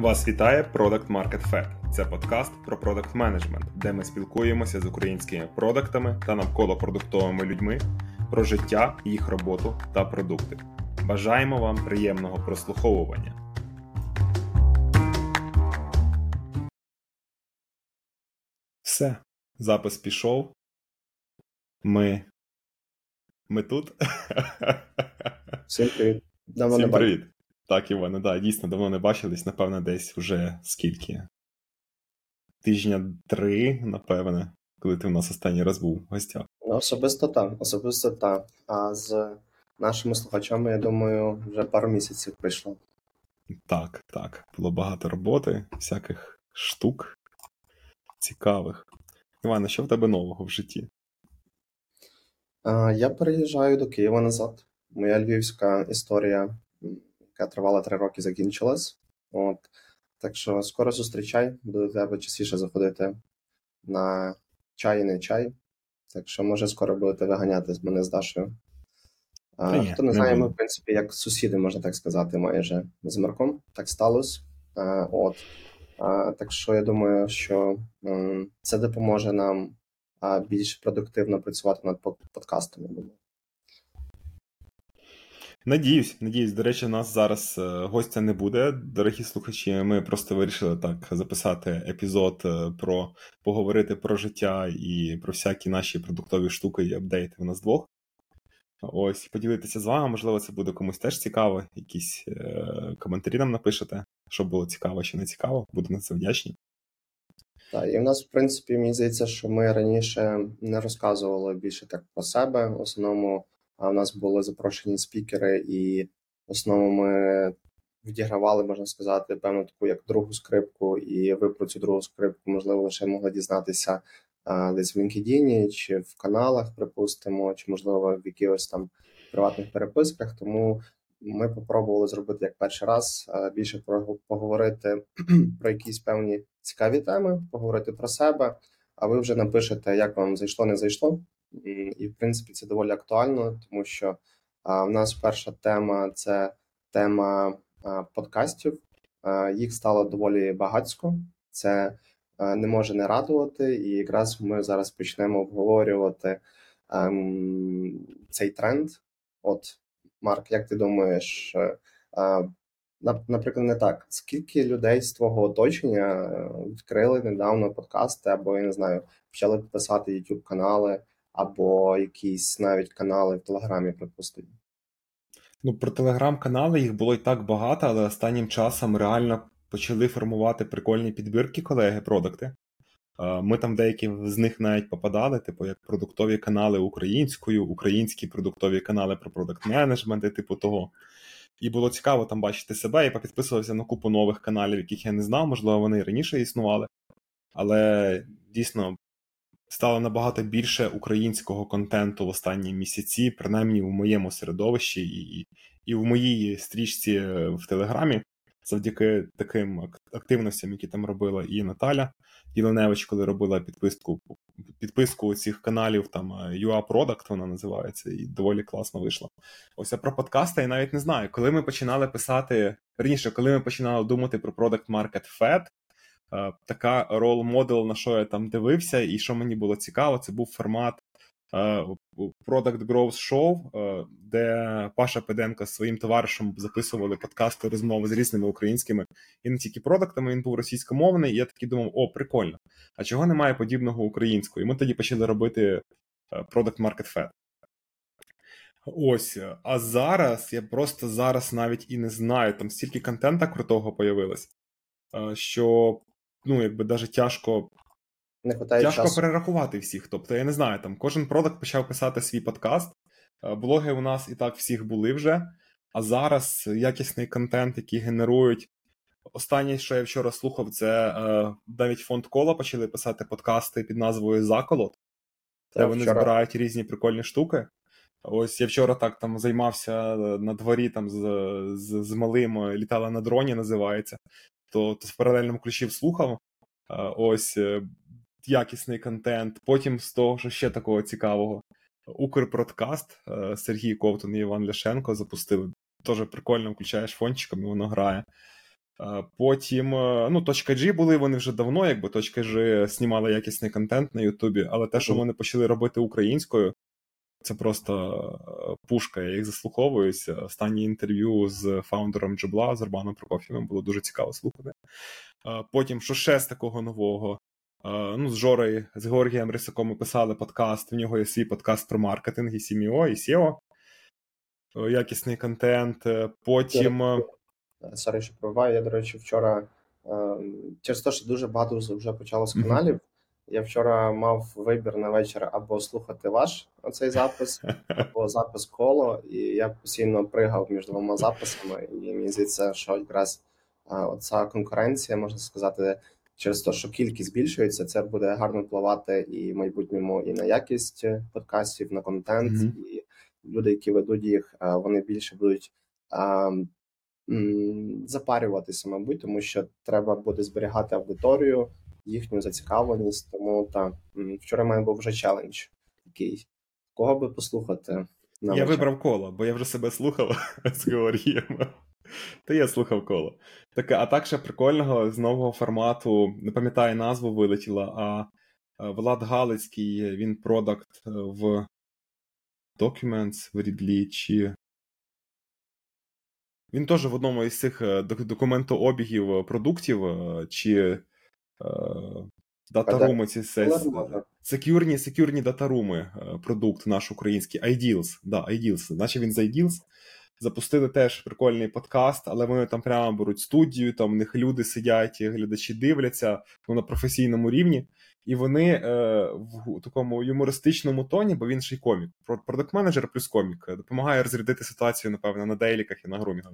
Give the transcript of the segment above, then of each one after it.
Вас вітає Product Market Fed. Це подкаст про продакт менеджмент, де ми спілкуємося з українськими продуктами та навколо продуктовими людьми про життя, їх роботу та продукти. Бажаємо вам приємного прослуховування. Все, запис пішов. Ми. Ми тут. Всім привіт. Давно Всім привіт. Так, Іване, да, дійсно давно не бачились, напевно, десь вже скільки? Тижня три, напевне, коли ти в нас останній раз був в гостях. Ну, особисто так, особисто так. А з нашими слухачами, я думаю, вже пару місяців прийшло. Так, так. Було багато роботи, всяких штук цікавих. Іване, що в тебе нового в житті? А, я переїжджаю до Києва назад. Моя львівська історія, яка тривала три роки, закінчилась. От. Так що скоро зустрічай, буду до тебе частіше заходити на чай і не чай. Так що, може, скоро будете виганяти з мене з Дашею. А, ні, хто не знає, ми, в принципі, як сусіди, можна так сказати, майже з Марком. Так сталося. А, от. А, так що я думаю, що це допоможе нам більш продуктивно працювати над под- подкастом. Я думаю. Надіюсь, надіюсь. До речі, у нас зараз е, гостя не буде, дорогі слухачі. Ми просто вирішили так записати епізод е, про поговорити про життя і про всякі наші продуктові штуки і апдейти у нас двох. Ось, поділитися з вами, можливо, це буде комусь теж цікаво. Якісь е, коментарі нам напишете, що було цікаво чи не цікаво. Буду на це вдячні. Так, і в нас, в принципі, мені здається, що ми раніше не розказували більше так про себе. В основному а, в нас були запрошені спікери, і в основному ми відігравали, можна сказати, певну таку як другу скрипку, і ви про цю другу скрипку, можливо, лише могли дізнатися десь в LinkedIn чи в каналах, припустимо, чи можливо в якихось там приватних переписках. Тому ми попробували зробити як перший раз більше про поговорити про якісь певні цікаві теми, поговорити про себе. А ви вже напишете, як вам зайшло, не зайшло. І в принципі це доволі актуально, тому що а, в нас перша тема це тема а, подкастів. А, Їх стало доволі багатько. Це а, не може не радувати, і якраз ми зараз почнемо обговорювати ем, цей тренд. От, Марк, як ти думаєш, е, а, наприклад, не так. Скільки людей з твого оточення е, відкрили недавно подкасти, або я не знаю, почали писати YouTube канали, або якісь навіть канали в Телеграмі, припустимо. Ну, про телеграм-канали їх було і так багато, але останнім часом реально почали формувати прикольні підбірки колеги, продукти. Ми там деякі з них навіть попадали, типу як продуктові канали українською, українські продуктові канали про продакт менеджмент і типу того. І було цікаво там бачити себе. Я попідписувався на купу нових каналів, яких я не знав, можливо, вони раніше існували. Але дійсно стало набагато більше українського контенту в останні місяці, принаймні у моєму середовищі і, і в моїй стрічці е, в Телеграмі, завдяки таким ак- активностям, які там робила і Наталя Єленевич, коли робила підписку підписку цих каналів, там е, UA Product вона називається, і доволі класно вийшла. Ось а про подкасти я навіть не знаю. Коли ми починали писати раніше, коли ми починали думати про Product Market Fed, е, така рол модел, на що я там дивився, і що мені було цікаво, це був формат е, Product Growth Show, е, де Паша Педенко з своїм товаришем записували подкасти, розмови з різними українськими і не тільки продуктами, він був російськомовний, і я такий думав, о, прикольно. А чого немає подібного українського? І ми тоді почали робити е, Product Market Fed. Ось, а зараз я просто зараз навіть і не знаю, там стільки контента крутого появилось, е, що ну, якби навіть тяжко Не Тяжко часу. перерахувати всіх. Тобто, я не знаю, там кожен продакт почав писати свій подкаст. Е, Блоги у нас і так всіх були вже. А зараз якісний контент, який генерують. Останнє, що я вчора слухав, це е, навіть фонд кола почали писати подкасти під назвою Заколот, де вони вчора збирають різні прикольні штуки. Ось я вчора так там займався е, на дворі там з, з, з малим е, літала на дроні, називається. То, то в паралельному ключі слухав. Е, Ось е, якісний контент. Потім з того, що ще такого цікавого. Укрпродкаст е, Сергій Ковтун і Іван Ляшенко запустили. Теж прикольно включаєш фончиком і воно грає. Потім, ну, точка G були вони вже давно, якби точка G знімала якісний контент на Ютубі, але те, що вони почали робити українською, це просто пушка. Я їх заслуховуюся. Останнє інтерв'ю з фаундером Джебла з Урбаном Прокофєвим було дуже цікаво слухати. Потім, що ще з такого нового? Ну, З Жорою, з Георгієм Рисаком ми писали подкаст. В нього є свій подкаст про маркетинг, і CMO, і SEO. Якісний контент. Потім. Сорі, що пробуваю. Я, до речі, вчора через те, що дуже багато вже почало з каналів. Я вчора мав вибір на вечір або слухати ваш цей запис, або запис коло, і я постійно пригав між двома записами. І мені здається, що якраз оця конкуренція, можна сказати, через те, що кількість збільшується, це буде гарно впливати і в майбутньому і на якість подкастів, на контент, mm-hmm. і люди, які ведуть їх, вони більше будуть. Запарюватися, мабуть, тому що треба буде зберігати аудиторію, їхню зацікавленість. Тому так, вчора в мене був вже челендж такий. Кого би послухати? На я вибрав коло, бо я вже себе слухав з Георгієм. Та я слухав коло. Так, а так ще прикольного з нового формату, не пам'ятаю назву вилетіла, а Влад Галицький, він продакт в Documents в Рідлі, чи. Він теж в одному із цих е, документообігів продуктів, е, чи Датаруми ці секюрні, секюрні датаруми, продукт наш український, Ideals, да, Ideals, наче він з Ideals. Запустили теж прикольний подкаст, але вони там прямо беруть студію, там в них люди сидять, глядачі дивляться ну, на професійному рівні. І вони е, в такому юмористичному тоні, бо він ще й комік. Продакт менеджер плюс комік допомагає розрядити ситуацію, напевно, на дейліках і на грумінгах.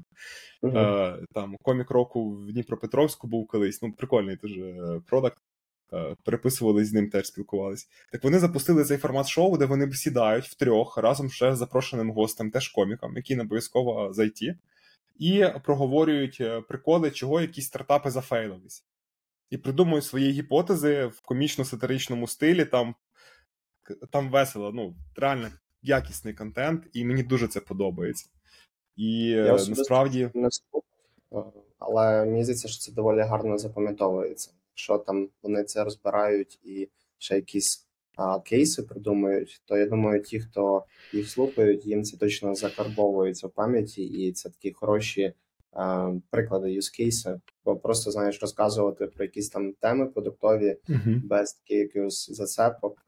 Uh-huh. Е, Там комік року в Дніпропетровську був колись. Ну, прикольний дуже е, продакт. Е, переписувались з ним, теж спілкувались. Так вони запустили цей формат шоу, де вони сідають втрьох разом ще з запрошеним гостем, теж коміком, який не обов'язково зайти, і проговорюють е, приколи, чого якісь стартапи зафейлились і придумують свої гіпотези в комічно-сатиричному стилі. Там там весело, ну, реально якісний контент, і мені дуже це подобається. І Я насправді. Не але мені здається, що це доволі гарно запам'ятовується. Що там вони це розбирають і ще якісь а, кейси придумують, то я думаю, ті, хто їх слухають, їм це точно закарбовується в пам'яті, і це такі хороші приклади юзкейси, бо просто знаєш розказувати про якісь там теми продуктові uh-huh. без таких якихось зацепок.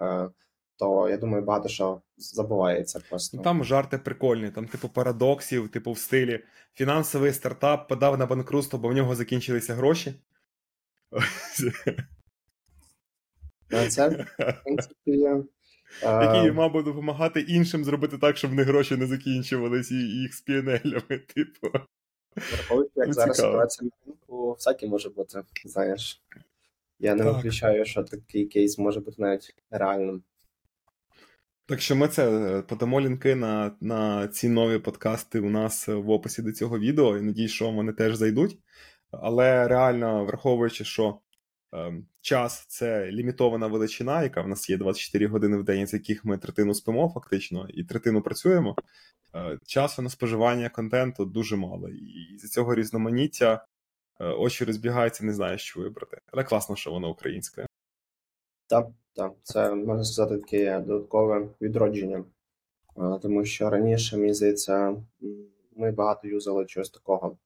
То я думаю, багато що забувається просто. Ну, там жарти прикольні, там, типу, парадоксів, типу, в стилі фінансовий стартап подав на банкрутство, бо в нього закінчилися гроші. Це, в принципі, мав би допомагати іншим зробити так, щоб в них гроші не закінчувалися і їх з піанелями, типу. Враховуючи, як ну, зараз ситуація на ринку, всяке може бути, знаєш. Я не так. виключаю, що такий кейс може бути навіть реальним. Так що ми це е, подамо лінки на на ці нові подкасти у нас в описі до цього відео, і надіюсь, що вони теж зайдуть. Але реально, враховуючи, що е, час це лімітована величина, яка в нас є 24 години в день, з яких ми третину спимо, фактично, і третину працюємо. Е, часу на споживання контенту дуже мало. І з цього різноманіття е, очі розбігаються, не знаю, що вибрати. Але класно, що воно українське. Так, так, це можна сказати таке додаткове відродження. Е, тому що раніше, мені здається, ми багато юзали чогось такого.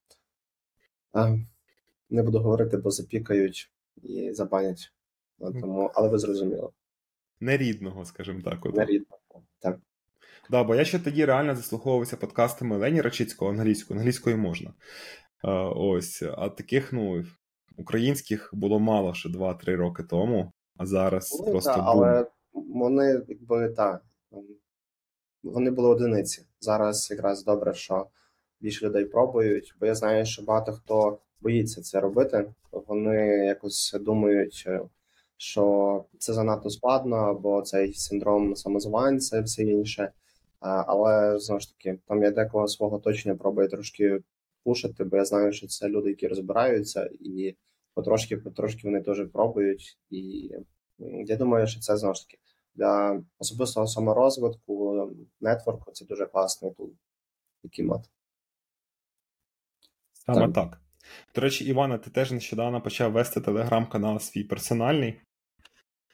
Не буду говорити, бо запікають і забанять. Тому, Але ви зрозуміли. Нерідного, скажімо так. Нерідного, так. Да, бо я ще тоді реально заслуховувався подкастами Лені Рачицького англійською, англійською можна. А, ось, а таких, ну, українських було мало ще 2-3 роки тому, а зараз ну, просто. Та, але вони, якби так, вони були одиниці. Зараз якраз добре, що більше людей пробують, бо я знаю, що багато хто боїться це робити. Вони якось думають, що це занадто складно, або цей синдром самозванця, і все інше. Але знову ж таки, там я декого свого точно пробую трошки пушити, бо я знаю, що це люди, які розбираються, і потрошки потрошки вони теж пробують. І я думаю, що це знову ж таки для особистого саморозвитку, нетворку це дуже класний тул, який мати. Саме так. так. До речі, Івана, ти теж нещодавно почав вести телеграм-канал свій персональний.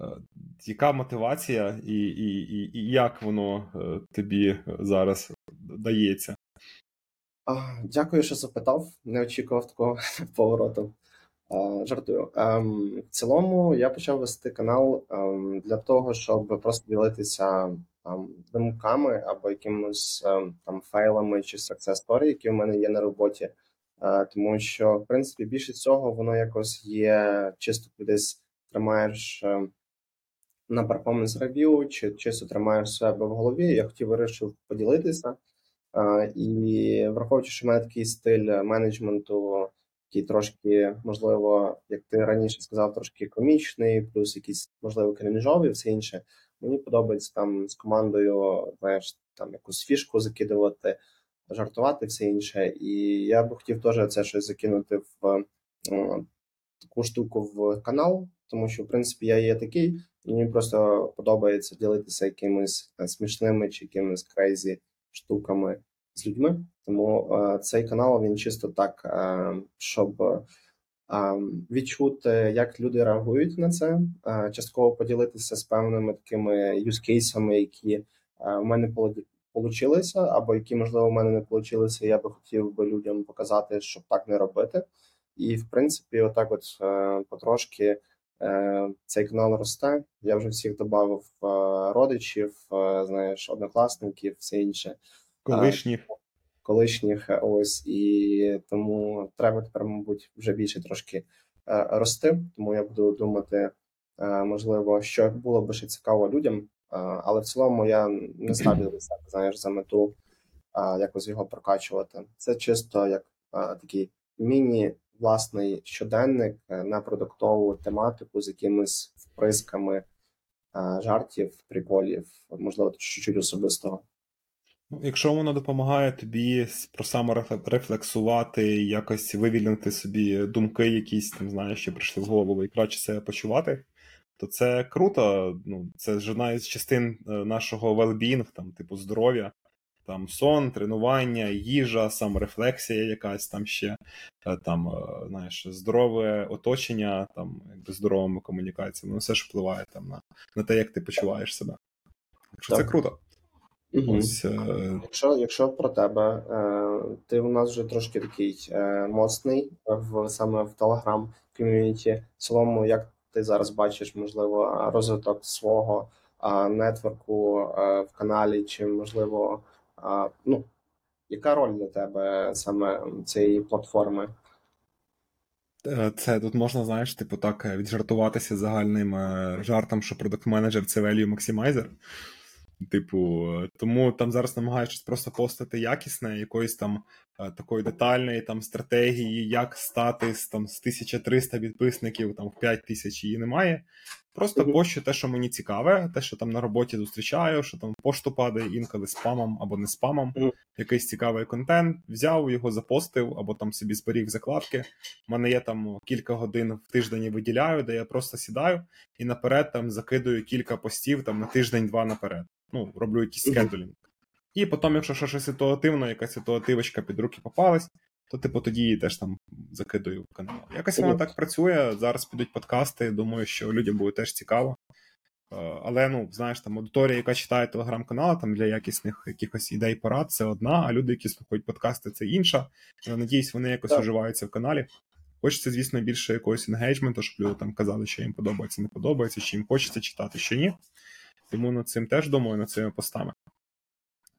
Е, яка мотивація і і, і, і як воно е, тобі зараз дається? Дякую, що запитав. Не очікував такого повороту. Жартую. Ем, в цілому я почав вести канал ем, для того, щоб просто ділитися там думками або якимось ем, там файлами чи story, які в мене є на роботі. Е, тому що, в принципі, більше цього воно якось є чисто кудись тримаєш на перформанс рев'ю, чи чисто тримаєш себе в голові. Я хотів вирішив поділитися. Е, і враховуючи, що в мене такий стиль менеджменту який трошки, можливо, як ти раніше сказав, трошки комічний, плюс якийсь, можливо, крінжовий, все інше. Мені подобається там з командою, знаєш, там якусь фішку закидувати, жартувати, все інше. І я б хотів теж це щось закинути в о, таку штуку в канал, тому що, в принципі, я є такий, і мені просто подобається ділитися якимись е, смішними чи якимись крейзі штуками з людьми. Тому е, цей канал він чисто так, е, щоб е, відчути, як люди реагують на це, частково поділитися з певними такими юзкейсами, які в мене получилися, або які, можливо, в мене не получилися. Я би хотів би людям показати, щоб так не робити. І в принципі, отак, от потрошки. Цей канал росте. Я вже всіх додав родичів, знаєш, однокласників, все інше. Колишніх колишніх. Е, ось і тому треба тепер, мабуть, вже більше трошки е, рости. Тому я буду думати, е, можливо, що було б ще цікаво людям, але в цілому я не ставлю себе, знаєш, за мету якось його прокачувати. Це чисто як такий міні. Власний щоденник на продуктову тематику з якимись вприсками жартів, приколів, можливо, чуть-чуть особистого. Ну, Якщо воно допомагає тобі про саморефлексувати, якось вивільнити собі думки, якісь там, знаєш, що прийшли в голову і краще себе почувати, то це круто. Ну, Це ж одна із частин е, нашого well-being, там, типу здоров'я, там сон, тренування, їжа, саморефлексія, якась там ще, е, там, е, знаєш, здорове оточення, там, якби здоровими комунікаціями, воно все ж впливає там на на те, як ти почуваєш себе. Що це круто. Угу. Ось, е... Якщо якщо про тебе, е, ти у нас вже трошки такий е, моцний в саме в Telegram ком'юніті. В цілому, як ти зараз бачиш, можливо, розвиток свого е, нетворку е, в каналі, чи можливо, е, ну яка роль для тебе саме цієї платформи? Е, це тут можна, знаєш, типу так віджартуватися загальним е, жартом, що продакт менеджер це value maximizer. Типу, тому там зараз намагаючись просто постати якісне, якоїсь там е, такої детальної там стратегії, як стати з там з 1300 підписників там в 5000 її немає. Просто mm-hmm. пощу те, що мені цікаве, те, що там на роботі зустрічаю, що там пошту падає інколи спамом або не спамом. Mm-hmm. Якийсь цікавий контент, взяв його, запостив, або там собі зберіг закладки. У мене є там кілька годин в тиждень виділяю, де я просто сідаю і наперед там закидую кілька постів там на тиждень-два наперед ну, роблю якийсь скедулінг. І потім, якщо щось ситуативно, якась ситуативочка під руки попалась, то типу тоді її теж там закидую в канал. Якось воно так працює. Зараз підуть подкасти. Думаю, що людям буде теж цікаво. Е, але ну, знаєш, там аудиторія, яка читає телеграм-канали там для якісних якихось ідей порад, це одна, а люди, які слухають подкасти, це інша. Я надіюсь, вони якось так. уживаються в каналі. Хочеться, звісно, більше якогось енгейджменту, щоб люди там казали, що їм подобається, не подобається, чи їм хочеться читати, що ні. Тому над цим теж думаю, над цими постами.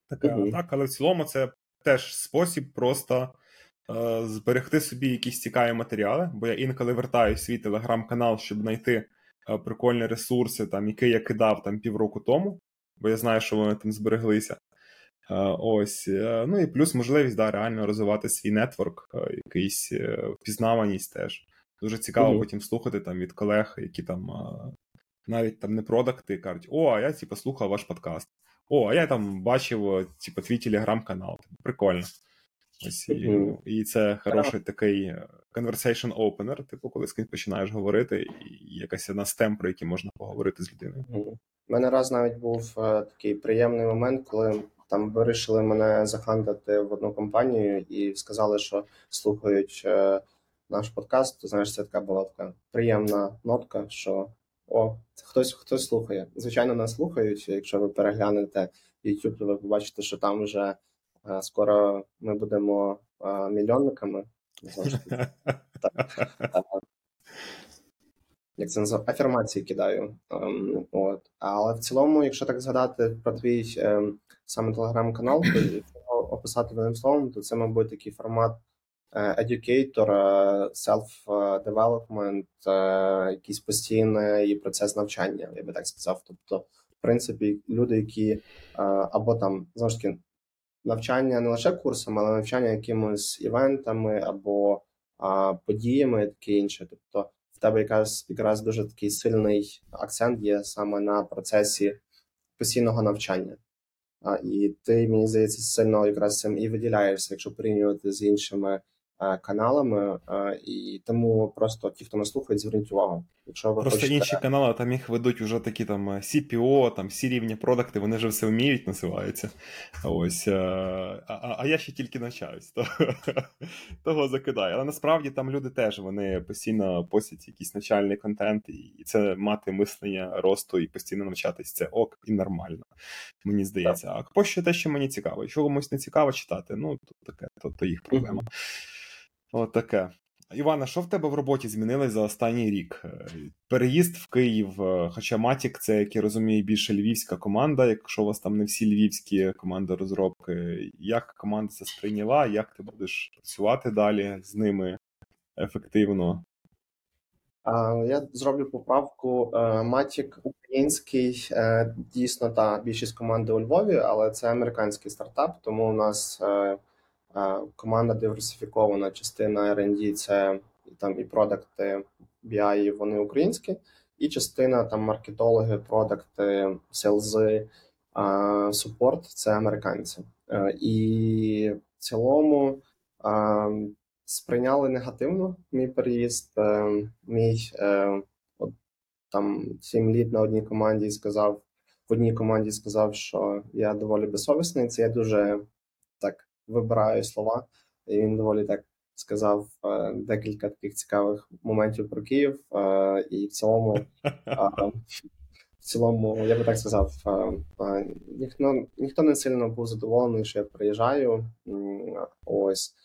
Так, uh так, але в цілому це теж спосіб просто зберегти собі якісь цікаві матеріали, бо я інколи вертаю свій телеграм-канал, щоб знайти е, прикольні ресурси, там, які я кидав там півроку тому, бо я знаю, що вони там збереглися. Е, ось, е, ну і плюс можливість да, реально розвивати свій нетворк, е, якийсь впізнаваність теж. Дуже цікаво uh потім слухати там від колег, які там навіть там не продакти, кажуть, о, а я типу, слухав ваш подкаст. О, а я там бачив типу, твій телеграм-канал. Прикольно. Ось і, і це хороший такий е, conversation opener, типу, коли з ким починаєш говорити, і якась одна з тем, про які можна поговорити з людиною. У мене раз навіть був е, такий приємний момент, коли там вирішили мене захантати в одну компанію і сказали, що слухають е, наш подкаст, то знаєш, це така була така приємна нотка, що о, хтось хтось слухає. Звичайно, нас слухають. Якщо ви переглянете YouTube, то ви побачите, що там вже скоро ми будемо е, мільйонниками. Як це називає? Афірмації кидаю. Um, от. Але в цілому, якщо так згадати про твій um, саме телеграм-канал, то описати одним словом, то це, мабуть, такий формат educator, self-development, якийсь постійний процес навчання, я би так сказав. Тобто, в принципі, люди, які або там знову ж таки навчання не лише курсами, але навчання якимось івентами або подіями, таке інше. Тобто, в тебе якраз якраз дуже такий сильний акцент є саме на процесі постійного навчання. А, І ти, мені здається, сильно якраз цим і виділяєшся, якщо порівнювати з іншими каналами, е, і тому просто ті, хто нас слухають, зверніть увагу. Якщо ви Просто хочете... інші канали там їх ведуть вже такі там CPO, там всі рівні продукти, вони вже все вміють, називаються. Ось, е, а а я ще тільки навчаюсь, то, того закидаю. Але насправді там люди теж вони постійно постять якийсь навчальний контент, і це мати мислення росту і постійно навчатись. Це ок і нормально. Мені здається. Так. А пощо те, що мені цікаво. Якщо комусь не цікаво читати, ну то таке, то, то їх проблема. От таке. Івана, що в тебе в роботі змінилось за останній рік? Е, переїзд в Київ, е, хоча Матік, це, як я розумію, більше львівська команда, якщо у вас там не всі львівські команди розробки. Як команда це сприйняла? Як ти будеш працювати далі з ними ефективно? Я зроблю поправку. Е, Матік український, дійсно, та більшість команди у Львові, але це американський стартап, тому у нас Команда диверсифікована, частина R&D – це там і продукти BI, вони українські, і частина там маркетологи, продукти, селзи, супорт це американці. Е, і в цілому сприйняли негативно мій переїзд. Е, мій е, от там сім літ на одній команді сказав в одній команді сказав, що я доволі безсовісний. Це я дуже вибираю слова, і він доволі так сказав е, декілька таких цікавих моментів про Київ. Е, і в цілому, в цілому, я би так сказав, е, ніхто ніхто не сильно був задоволений, що я приїжджаю. Ось.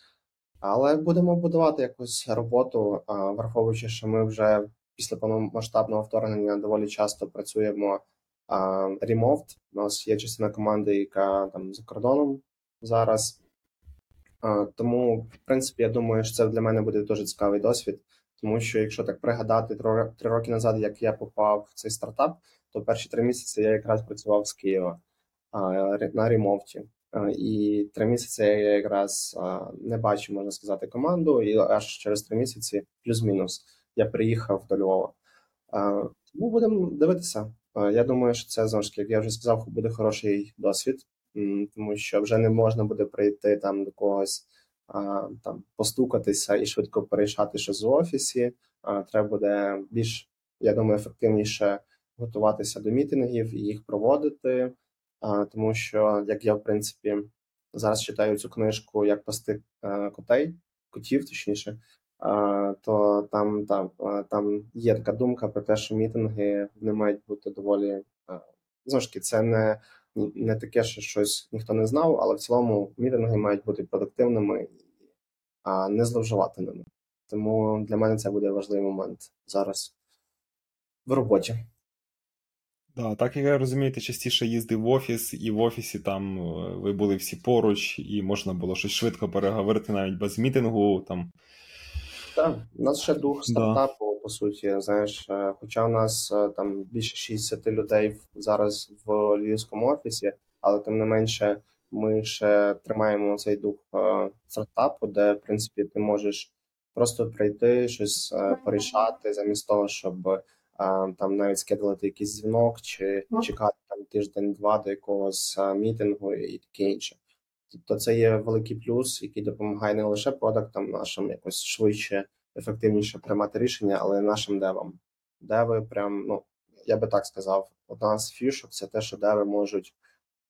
Але будемо будувати якусь роботу, враховуючи, що ми вже після повномасштабного вторгнення доволі часто працюємо ремовт. У нас є частина команди, яка там за кордоном зараз. Тому, в принципі, я думаю, що це для мене буде дуже цікавий досвід, тому що якщо так пригадати три роки назад, як я попав в цей стартап, то перші три місяці я якраз працював з Києва на ремовті. І три місяці я якраз не бачив, можна сказати, команду, і аж через три місяці, плюс-мінус, я приїхав до Львова. Тому будемо дивитися. Я думаю, що це знову ж таки, як я вже сказав, буде хороший досвід тому що вже не можна буде прийти там до когось а, там постукатися і швидко перейшати щось в офісі. А, Треба буде більш, я думаю, ефективніше готуватися до мітингів і їх проводити, а, тому що як я в принципі зараз читаю цю книжку як пасти а, котей, котів, точніше. То там там, там є така думка про те, що мітинги не мають бути доволі знову ж таки, це не не таке, що щось ніхто не знав, але в цілому мітинги мають бути продуктивними а не зловживати ними. Тому для мене це буде важливий момент зараз в роботі. Да, так як я розумію, ти частіше їздив в офіс, і в офісі там е, ви були всі поруч, і можна було щось швидко переговорити навіть без мітингу. там. Так, у нас ще дух стартапу по суті. Знаєш, е, хоча у нас е, там більше 60 людей зараз в львівському офісі, але тим не менше, ми ще тримаємо цей дух е, стартапу, де в принципі ти можеш просто прийти, щось порішати, замість того, щоб там навіть скидувати якийсь дзвінок чи чекати там тиждень-два до якогось мітингу і таке інше. Тобто це є великий плюс, який допомагає не лише продуктам нашим якось швидше ефективніше приймати рішення, але нашим девам. Деви прям, ну я би так сказав, одна з фішок це те, що деви можуть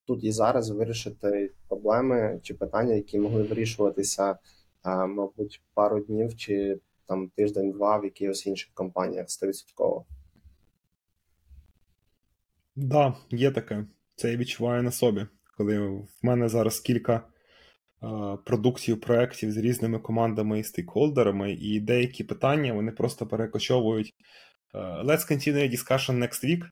тут і зараз вирішити проблеми чи питання, які могли вирішуватися, мабуть, пару днів чи там тиждень-два в якихось інших компаніях 100%. Так, да, є таке. Це я відчуваю на собі. Коли в мене зараз кілька продуктів, проєктів з різними командами і стейкхолдерами, і деякі питання вони просто перекочовують. Е, let's continue discussion next week.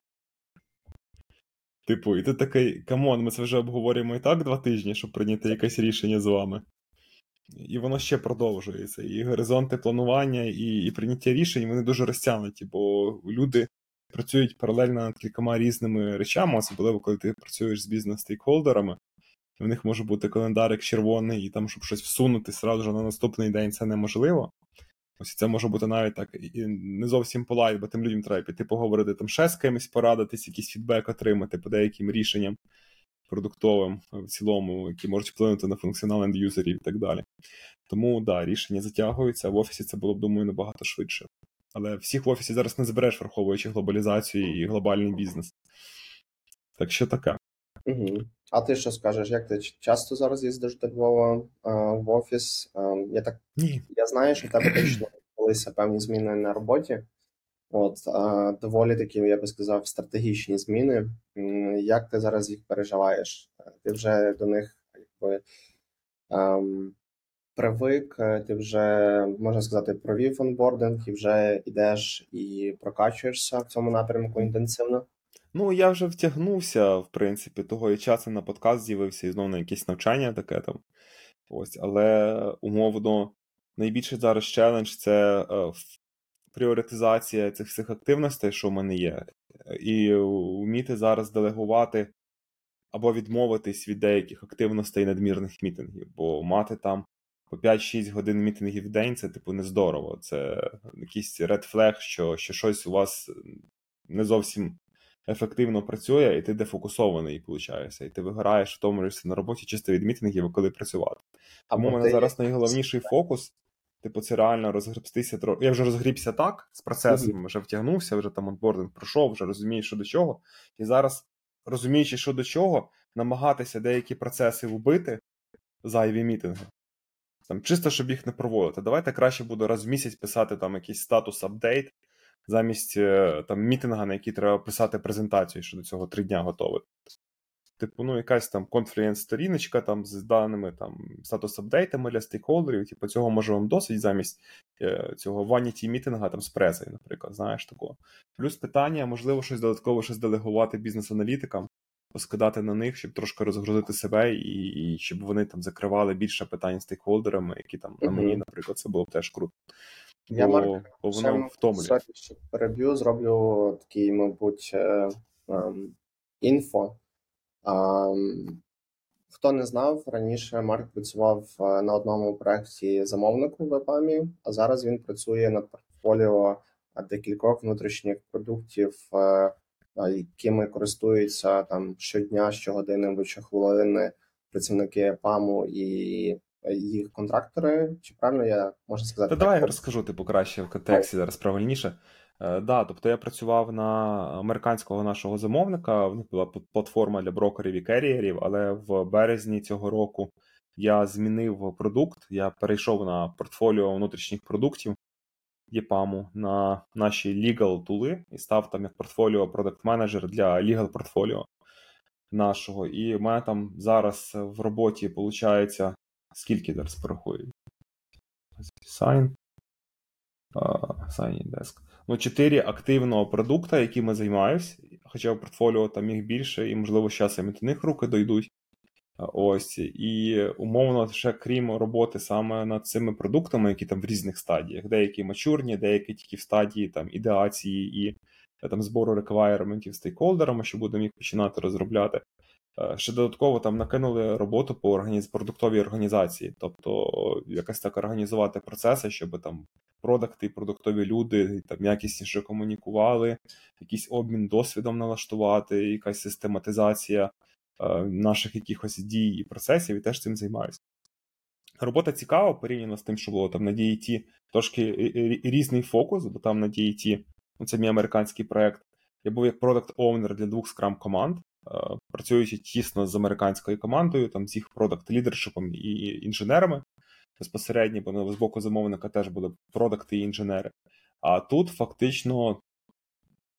Типу, і ти такий, come on, ми це вже обговорюємо і так два тижні, щоб прийняти якесь рішення з вами. І воно ще продовжується. І горизонти планування, і і прийняття рішень вони дуже розтягнуті, бо люди працюють паралельно над кількома різними речами, особливо коли ти працюєш з бізнес-стейкхолдерами. В них може бути календарик червоний, і там, щоб щось всунути сразу ж на наступний день, це неможливо. Ось це може бути навіть так і не зовсім polite, бо тим людям треба піти поговорити там ще з кимось, порадитись, якийсь фідбек отримати по деяким рішенням продуктовим в цілому, які можуть вплинути на функціонал ендюзерів і так далі. Тому да, рішення затягуються, а в офісі це було б, думаю, набагато швидше. Але всіх в офісі зараз не збереш, враховуючи глобалізацію і глобальний бізнес. Так що таке. Угу. А ти що скажеш? Як ти часто зараз їздиш до Львова в офіс? Я так Ні. Я знаю, що в тебе точно відбулися певні зміни на роботі. От доволі такі, я би сказав, стратегічні зміни. Як ти зараз їх переживаєш? Ти вже до них якби ем, привик, ти вже можна сказати, провів онбординг і вже йдеш і прокачуєшся в цьому напрямку інтенсивно. Ну, я вже втягнувся, в принципі, того і часу на подкаст з'явився і знову на якесь навчання таке там. Ось, але умовно, найбільший зараз челендж це е, пріоритизація цих всіх активностей, що в мене є, і вміти зараз делегувати або відмовитись від деяких активностей надмірних мітингів, бо мати там по 5-6 годин мітингів в день це типу не здорово. Це якийсь red flag, що, що щось у вас не зовсім ефективно працює, і ти дефокусований, виходить, і ти виграєш, втомлюєшся на роботі чисто від мітингів, коли працювати. Тому у мене зараз найголовніший фокус. Типу, це реально розгребстися трохи. Я вже розгрібся так з процесом, вже втягнувся, вже там онбординг пройшов, вже розумію, що до чого. І зараз, розуміючи, що до чого, намагатися деякі процеси вбити, зайві мітинги. Там, Чисто, щоб їх не проводити. Давайте краще буду раз в місяць писати там якийсь статус апдейт, замість е, там мітинга, на який треба писати презентацію, що до цього три дня готовий. Типу, ну, якась там Confluence-сторіночка там з даними там status update-ами для стейкхолдерів, типу, цього може вам досить замість е, цього vanity meeting-а там з пресою, наприклад, знаєш такого. Плюс питання, можливо, щось додатково щось делегувати бізнес-аналітикам, поскидати на них, щоб трошки розгрузити себе, і і щоб вони там закривали більше питань стейкхолдерами, які там на мені, наприклад, це було б теж круто. Я бо, Марк, бо воно втомлює. Переб'ю, зроблю такий, мабуть, е, е, інфо. Хто не знав, раніше Марк працював е, на одному проєкті замовнику в ЕПАМі, а зараз він працює над портфоліо декількох внутрішніх продуктів, е, якими користуються там щодня, щогодини або щохвилини працівники ЕПАМу і їх контрактори. Чи правильно я можу сказати? Та давай я розкажу типу краще в контексті зараз правильніше. Е, да, тобто я працював на американського нашого замовника. В них була платформа для брокерів і керієрів, але в березні цього року я змінив продукт. Я перейшов на портфоліо внутрішніх продуктів ЄПАМу на наші legal тули і став там як портфоліо продакт менеджер для legal портфоліо нашого. І в мене там зараз в роботі виходить, скільки зараз порахую? Sign. Sign desk ну, чотири активного продукта, якими займаюсь, хоча в портфоліо там їх більше, і, можливо, зараз і до них руки дойдуть. Ось, і умовно, ще крім роботи саме над цими продуктами, які там в різних стадіях, деякі мачурні, деякі тільки в стадії там ідеації і там збору реквайрментів стейкхолдерами, що будемо їх починати розробляти. Е, ще додатково там накинули роботу по організ... продуктовій організації, тобто якось так організувати процеси, щоб там і продуктові люди там якісніше комунікували, якийсь обмін досвідом налаштувати, якась систематизація е, наших якихось дій і процесів, і теж цим займаюся. Робота цікава порівняно з тим, що було там на DIT, трошки різний фокус, бо там на DIT, ну це мій американський проект. Я був як продакт оунер для двох скрам команд. Е, працюючи тісно з американською командою, там з їх продакт лідершипом і інженерами. безпосередні, бо ну, з боку замовника теж були продакти і інженери. А тут фактично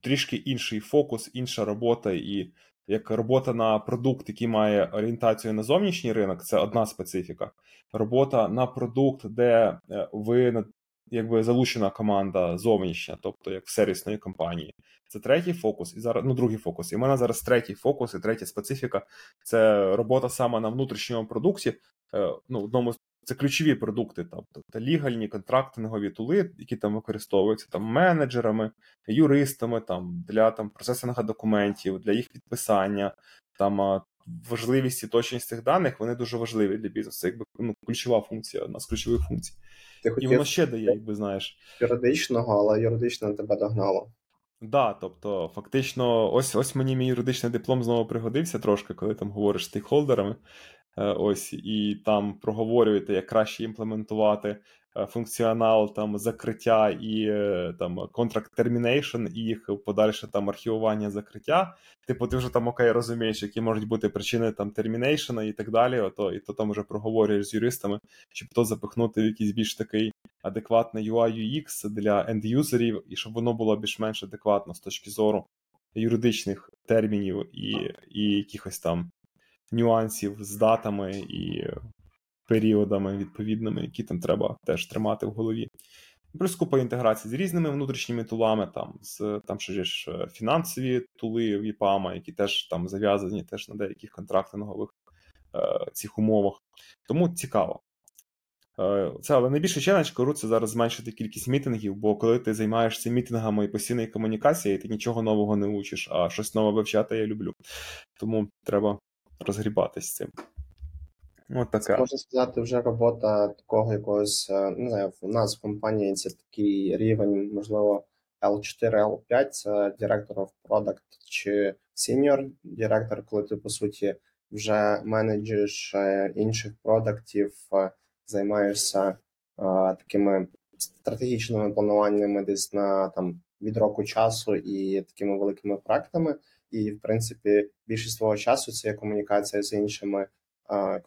трішки інший фокус, інша робота, і як робота на продукт, який має орієнтацію на зовнішній ринок, це одна специфіка. Робота на продукт, де е, ви якби залучена команда зовнішня, тобто як сервісної компанії. Це третій фокус, і зараз ну другий фокус. І в мене зараз третій фокус і третя специфіка це робота саме на внутрішньому продукті. Е, ну, одному це ключові продукти, тобто лігальні контрактингові тули, які там використовуються там менеджерами, юристами там для там процесинга документів, для їх підписання. Там важливість і точність цих даних вони дуже важливі для бізнесу. Якби ну, ключова функція, одна з ключових функцій. Ти хотів І воно ще дає, якби знаєш. Юридичного, але юридично тебе догнало. Так, да, тобто, фактично, ось ось мені мій юридичний диплом знову пригодився трошки, коли там говориш з стейкхолдерами. Е, ось і там проговорюєте, як краще імплементувати функціонал там закриття і е, там contract termination, і їх подальше там архівування закриття. Типу, ти вже там окей розумієш, які можуть бути причини там термінейшена і так далі. Ото і то там вже проговорюєш з юристами, щоб то запихнути в якийсь більш такий адекватний UI UX для ендюзерів, і щоб воно було більш-менш адекватно з точки зору юридичних термінів і, і якихось там нюансів з датами і періодами відповідними, які там треба теж тримати в голові. Плюс купа інтеграції з різними внутрішніми тулами, там з там ще ж фінансові тули віпама, які теж там зав'язані теж на деяких контрактингових е, цих умовах. Тому цікаво. Е, це але найбільше челендж кору це зараз зменшити кількість мітингів, бо коли ти займаєшся мітингами і постійною комунікацією, ти нічого нового не учиш, а щось нове вивчати я люблю. Тому треба розгрібатись з цим. От така. Можна сказати, вже робота такого якогось, е, не знаю, у нас в компанії це такий рівень, можливо, L4, L5, це директор of product чи senior директор, коли ти, по суті, вже менеджиш е, інших продуктів, е, займаєшся такими стратегічними плануваннями десь на там від року часу і такими великими проектами. І, в принципі, більшість свого часу це є комунікація з іншими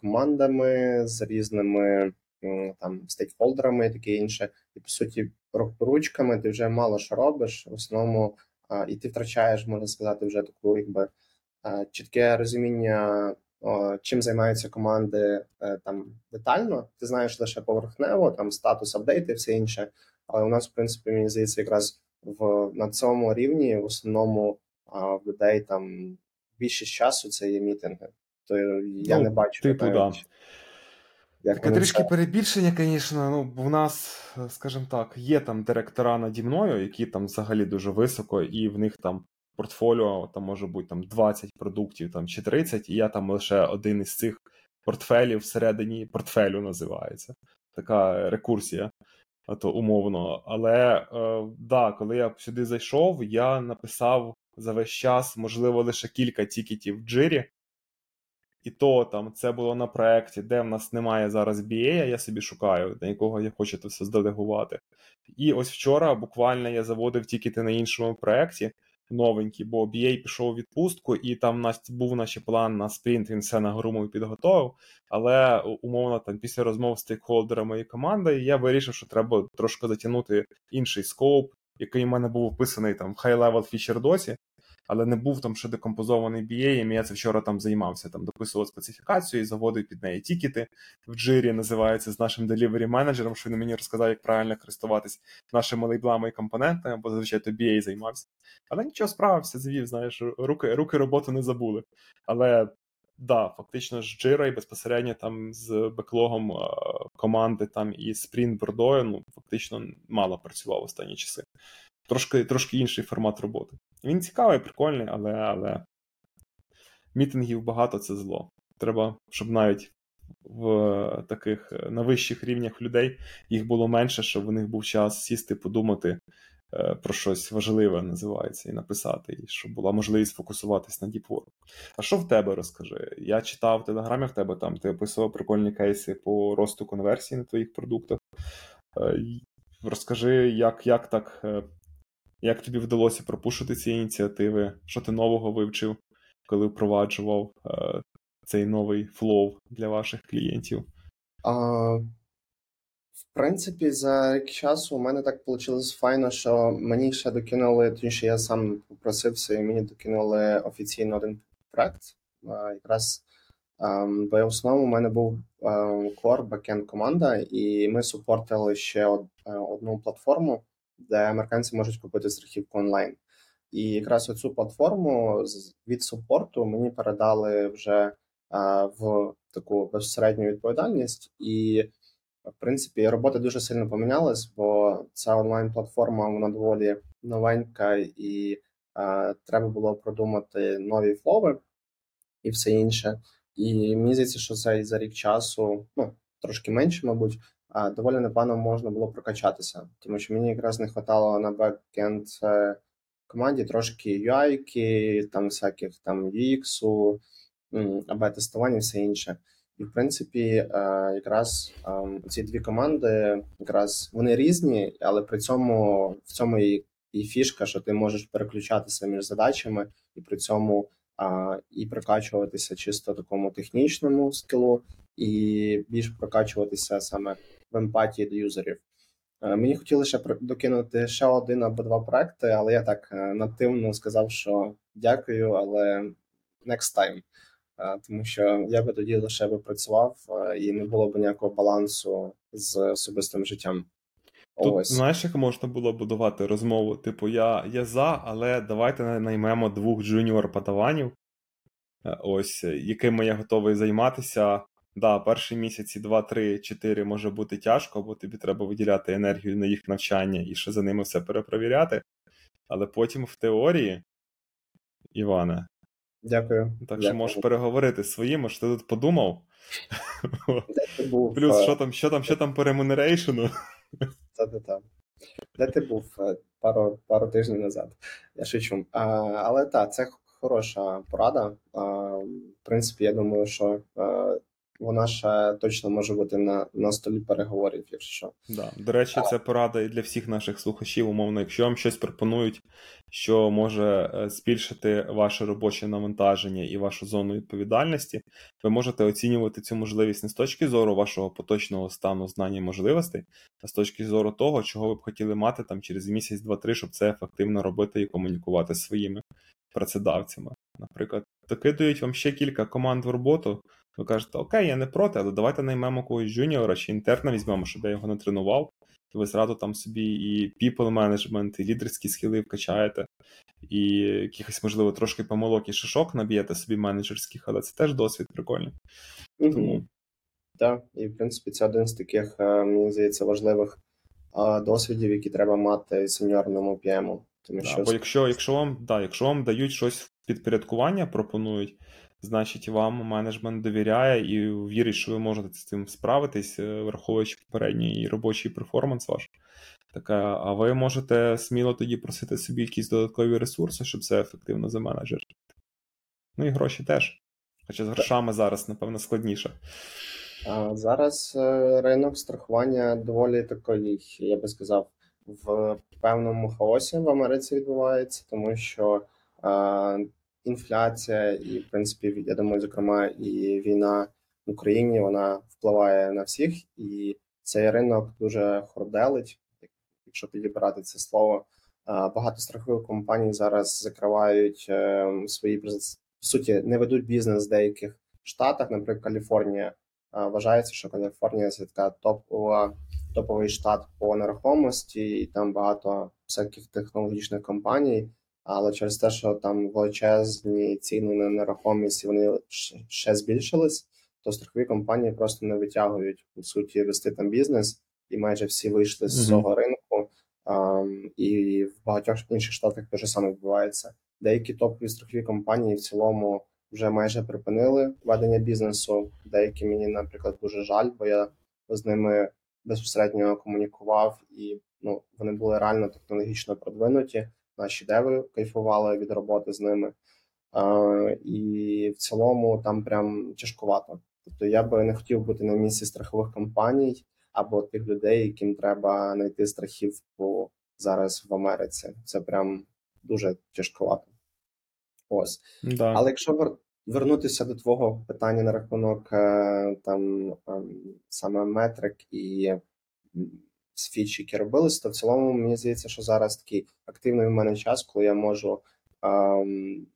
командами, з різними там стейкхолдерами і таке інше. І по суті, ручками ти вже мало що робиш. В основному і ти втрачаєш, можна сказати, вже таку, якби чітке розуміння. Чим займаються команди е, там детально, ти знаєш лише поверхнево, там статус апдейти, все інше. Але у нас, в принципі, мені здається, якраз в на цьому рівні в основному в людей там більшість часу це є мітинги. То я ну, не бачу. Типу, да. Таке трішки це... перебільшення, звісно. Ну, в нас, скажімо так, є там директора наді мною, які там взагалі дуже високо, і в них там портфоліо там може бути там 20 продуктів там, чи 30, і я там лише один із цих портфелів всередині портфелю називається. Така рекурсія то умовно. Але е, да, коли я сюди зайшов, я написав за весь час, можливо, лише кілька тікетів в джирі. І то там це було на проєкті, де в нас немає зараз BA, я собі шукаю, на якого я хочу це все зделегувати. І ось вчора буквально я заводив тікети на іншому проєкті, новенькі, бо BA пішов у відпустку, і там нас був наш план на спринт, він все на груму підготовив. Але умовно, там після розмов з стейкхолдерами і командою я вирішив, що треба трошки затягнути інший скоп, який в мене був описаний там в high-level feature досі але не був там ще декомпозований BA, я це вчора там займався. Там дописував специфікацію і заводив під неї тікети в джирі, називається з нашим delivery менеджером, що він мені розказав, як правильно користуватись нашими лейблами і компонентами, бо зазвичай то BA займався. Але нічого справився, звів, знаєш, руки руки роботу не забули. Але да, фактично з Jira і безпосередньо там з беклогом команди там і Sprint бордою, ну фактично мало працював останні часи трошки трошки інший формат роботи. Він цікавий, прикольний, але але мітингів багато це зло. Треба, щоб навіть в таких на вищих рівнях людей їх було менше, щоб у них був час сісти, подумати е, про щось важливе називається, і написати, і щоб була можливість фокусуватись на діпворк. А що в тебе розкажи? Я читав в телеграмі в тебе там, ти описував прикольні кейси по росту конверсії на твоїх продуктах. Е, розкажи, як як так е, як тобі вдалося пропушити ці ініціативи? Що ти нового вивчив, коли впроваджував е, цей новий флоу для ваших клієнтів? А, В принципі, за рік часу у мене так вийшло файно, що мені ще докинули, тому що я сам попросився, і мені докинули офіційно один проект. Якраз ем, бо в основному у мене був core backend команда, і ми супортили ще е, одну платформу, де американці можуть купити страхівку онлайн. І якраз оцю платформу від супорту мені передали вже в таку безсередню відповідальність, і в принципі робота дуже сильно помінялась, бо ця онлайн-платформа вона доволі новенька, і а, треба було продумати нові флови і все інше. І мені здається, що це за рік часу, ну трошки менше, мабуть, доволі непогано можна було прокачатися, тому що мені якраз не вистачало на бекенд е, команді трошки UI, там всяких там UX, АБ тестування і все інше. І в принципі, е, якраз ем, ці дві команди, якраз вони різні, але при цьому в цьому і, і фішка, що ти можеш переключатися між задачами, і при цьому і прокачуватися чисто такому технічному скілу, і більш прокачуватися саме в емпатії до юзерів. Е, мені хотіли ще докинути ще один або два проекти, але я так е, нативно сказав, що дякую, але next time тому що я би тоді лише би працював і не було б ніякого балансу з особистим життям. Тут, Ось. Знаєш, як можна було будувати розмову? Типу, я я за, але давайте наймемо двох джуніор падаванів, е, ось, якими я готовий займатися. Да, перші місяці, два, три, чотири може бути тяжко, бо тобі треба виділяти енергію на їх навчання і ще за ними все перепровіряти. Але потім в теорії, Іване, Дякую. Так Дякую. що можеш переговорити з своїми, що ти тут подумав. Де ти був? Плюс, що там що там, що там по ремунерейшену? Та-та-та. Де ти був е, пару пару тижнів назад? Я шучу. А, Але так, це хороша порада. А, В принципі, я думаю, що а, вона ще точно може бути на на столі переговорів, якщо Да. До речі, це порада і для всіх наших слухачів, умовно, якщо вам щось пропонують, що може е, збільшити ваше робоче навантаження і вашу зону відповідальності, ви можете оцінювати цю можливість не з точки зору вашого поточного стану знання і можливостей, а з точки зору того, чого ви б хотіли мати там через місяць, два-три, щоб це ефективно робити і комунікувати з своїми працедавцями. Наприклад, докидують вам ще кілька команд в роботу. Ви кажете, окей, я не проти, але давайте наймемо когось джуніора чи інтерна візьмемо, щоб я його не тренував. І ви зразу там собі і people management, і лідерські скіли вкачаєте, і якихось, можливо, трошки помилок і шишок наб'єте собі менеджерських, але це теж досвід прикольний. Угу. Тому... Так, і в принципі, це один з таких, е, мені здається, важливих досвідів, які треба мати сеньорному PM. Тому що... Бо якщо якщо, вам да, якщо вам дають щось в підпорядкування, пропонують, значить вам менеджмент довіряє і вірить, що ви можете з цим справитись, е, враховуючи попередній робочий перформанс ваш. Так, а ви можете сміло тоді просити собі якісь додаткові ресурси, щоб це ефективно заменеджерити. Ну і гроші теж. Хоча з грошами зараз, напевно, складніше. А Зараз е, ринок страхування доволі такий, я би сказав, в певному хаосі в Америці відбувається, тому що е, інфляція, і в принципі, я думаю, зокрема, і війна в Україні вона впливає на всіх, і цей ринок дуже хорделить, якщо підібрати це слово. Багато страхових компаній зараз закривають е, свої по суті, не ведуть бізнес в деяких штатах, наприклад, Каліфорнія. Вважається, що Каліфорнія це така топова топовий штат по нерухомості, і там багато всяких технологічних компаній. Але через те, що там величезні ціни на нерухомість вони ще збільшились, то страхові компанії просто не витягують по суті вести там бізнес, і майже всі вийшли з цього mm-hmm. ринку. Um, і в багатьох інших штатах те саме відбувається. Деякі топові страхові компанії в цілому вже майже припинили ведення бізнесу. Деякі мені, наприклад, дуже жаль, бо я з ними безпосередньо комунікував, і ну вони були реально технологічно продвинуті наші деви кайфували від роботи з ними. Uh, і в цілому там прям тяжкувато. Тобто я би не хотів бути на місці страхових компаній або тих людей, яким треба знайти страхівку зараз в Америці. Це прям дуже тяжкувато. Ось. Да. Але якщо вернутися до твого питання на рахунок е, там ем, саме метрик і з які робились, то в цілому мені здається, що зараз такий активний в мене час, коли я можу ем,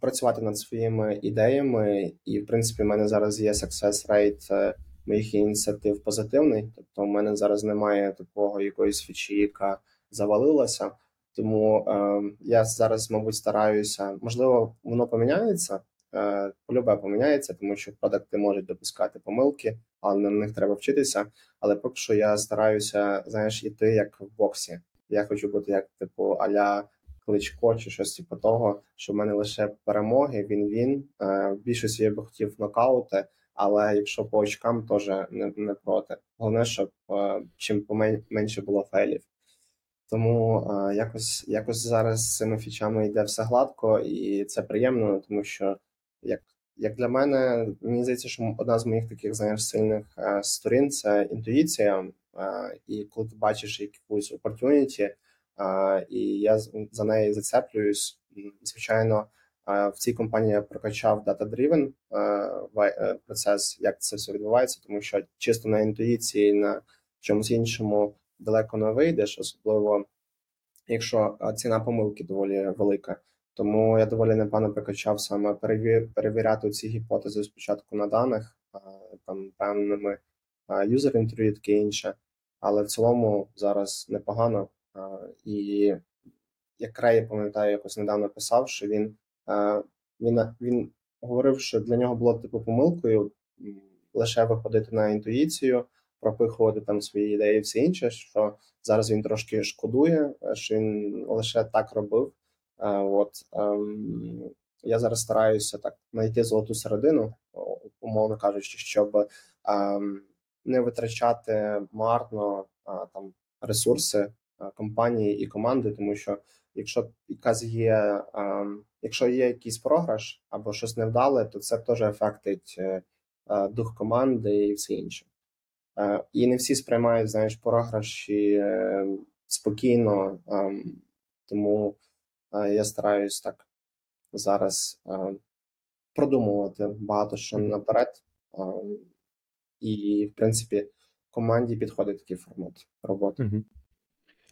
працювати над своїми ідеями, і в принципі, в мене зараз є success rate е, моїх ініціатив позитивний. Тобто, у мене зараз немає такого якоїсь фічі, яка завалилася. Тому е, я зараз, мабуть, стараюся. Можливо, воно поміняється. Е, полюбе поміняється, тому що продукти можуть допускати помилки, але на них треба вчитися. Але поки що я стараюся, знаєш, іти як в боксі. Я хочу бути як типу аля кличко чи щось типу того, що в мене лише перемоги. Він він е, в більшості я би хотів нокаути, але якщо по очкам, теж не, не проти. Головне, щоб е, чим менше було фейлів. Тому якось якось зараз з цими фічами йде все гладко, і це приємно, тому що як як для мене, мені здається, що одна з моїх таких знаєш, сильних е, сторін це інтуїція. Е, і коли ти бачиш якусь opportunity, е, і я за неї зацеплююсь, звичайно. В цій компанії я прокачав data-driven процес, як це все відбувається, тому що чисто на інтуїції, на чомусь іншому далеко не вийдеш, особливо якщо ціна помилки доволі велика. Тому я доволі непогано прокачав саме перевір, перевіряти ці гіпотези спочатку на даних, там певними юзер інтерв'ю таке інше. Але в цілому зараз непогано. І як Рей, пам'ятаю, якось недавно писав, що він він він говорив, що для нього було типу помилкою лише виходити на інтуїцію, пропихувати там свої ідеї, і все інше. Що зараз він трошки шкодує, що він лише так робив. От ем, я зараз стараюся так знайти золоту середину, умовно кажучи, щоб ем, не витрачати марно там ресурси компанії і команди, тому що якщо якась є, ем, якщо є якийсь програш або щось невдале, то це теж ефектить е, е, дух команди і все інше. Е, і не всі сприймають знаєш програші спокійно, тому я стараюсь так зараз продумувати багато що наперед, і, в принципі, команді підходить такий формат роботи. Угу.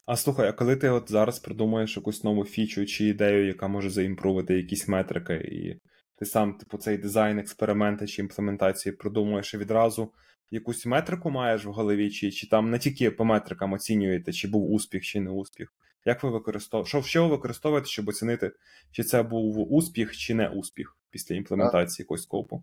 А слухай, а коли ти от зараз придумаєш якусь нову фічу чи ідею, яка може заімпрувати якісь метрики, і ти сам, типу, цей дизайн, експерименти чи імплементації продумуєш і відразу якусь метрику маєш в голові, чи чи там не тільки по метрикам оцінюєте, чи був успіх, чи не успіх. Як ви використовуєте? Що, що ви використовуєте, щоб оцінити, чи це був успіх, чи не успіх після імплементації якогось скопу?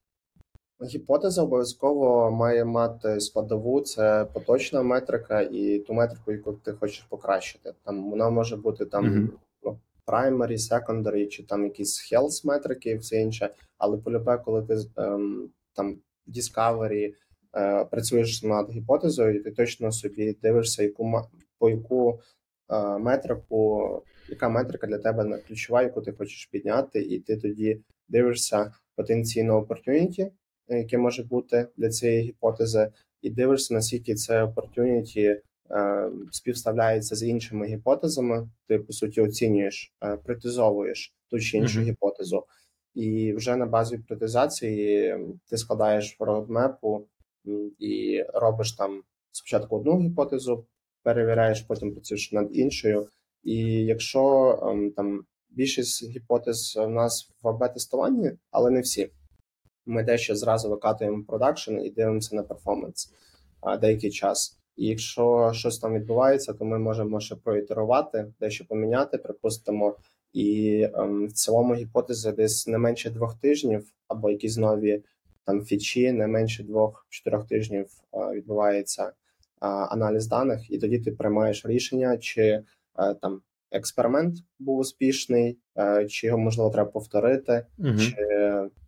Гіпотеза обов'язково має мати складову, це поточна метрика і ту метрику, яку ти хочеш покращити. Там вона може бути там mm-hmm. primary, secondary, чи там якісь health метрики і все інше. Але полюбе, коли ти ем, там Discovery е, працюєш над гіпотезою, і ти точно собі дивишся, яку по яку метрику, яка метрика для тебе ключова, яку ти хочеш підняти, і ти тоді дивишся потенційно opportunity, яке може бути для цієї гіпотези, і дивишся, наскільки це opportunity е, співставляється з іншими гіпотезами. Ти по суті оцінюєш, е, притизовуєш ту чи іншу mm-hmm. гіпотезу, і вже на базі притизації ти складаєш родмепу і робиш там спочатку одну гіпотезу, перевіряєш, потім працюєш над іншою. І якщо ем, там більшість гіпотез у нас в АБ-тестуванні, але не всі ми дещо зразу викатуємо продакшн і дивимося на перформанс деякий час. І якщо щось там відбувається, то ми можемо ще проітерувати, дещо поміняти, припустимо. І ем, в цілому гіпотези десь не менше двох тижнів, або якісь нові там фічі, не менше двох-чотирьох тижнів е, відбувається аналіз даних, і тоді ти приймаєш рішення, чи е, там експеримент був успішний, е, чи його можливо треба повторити, угу. чи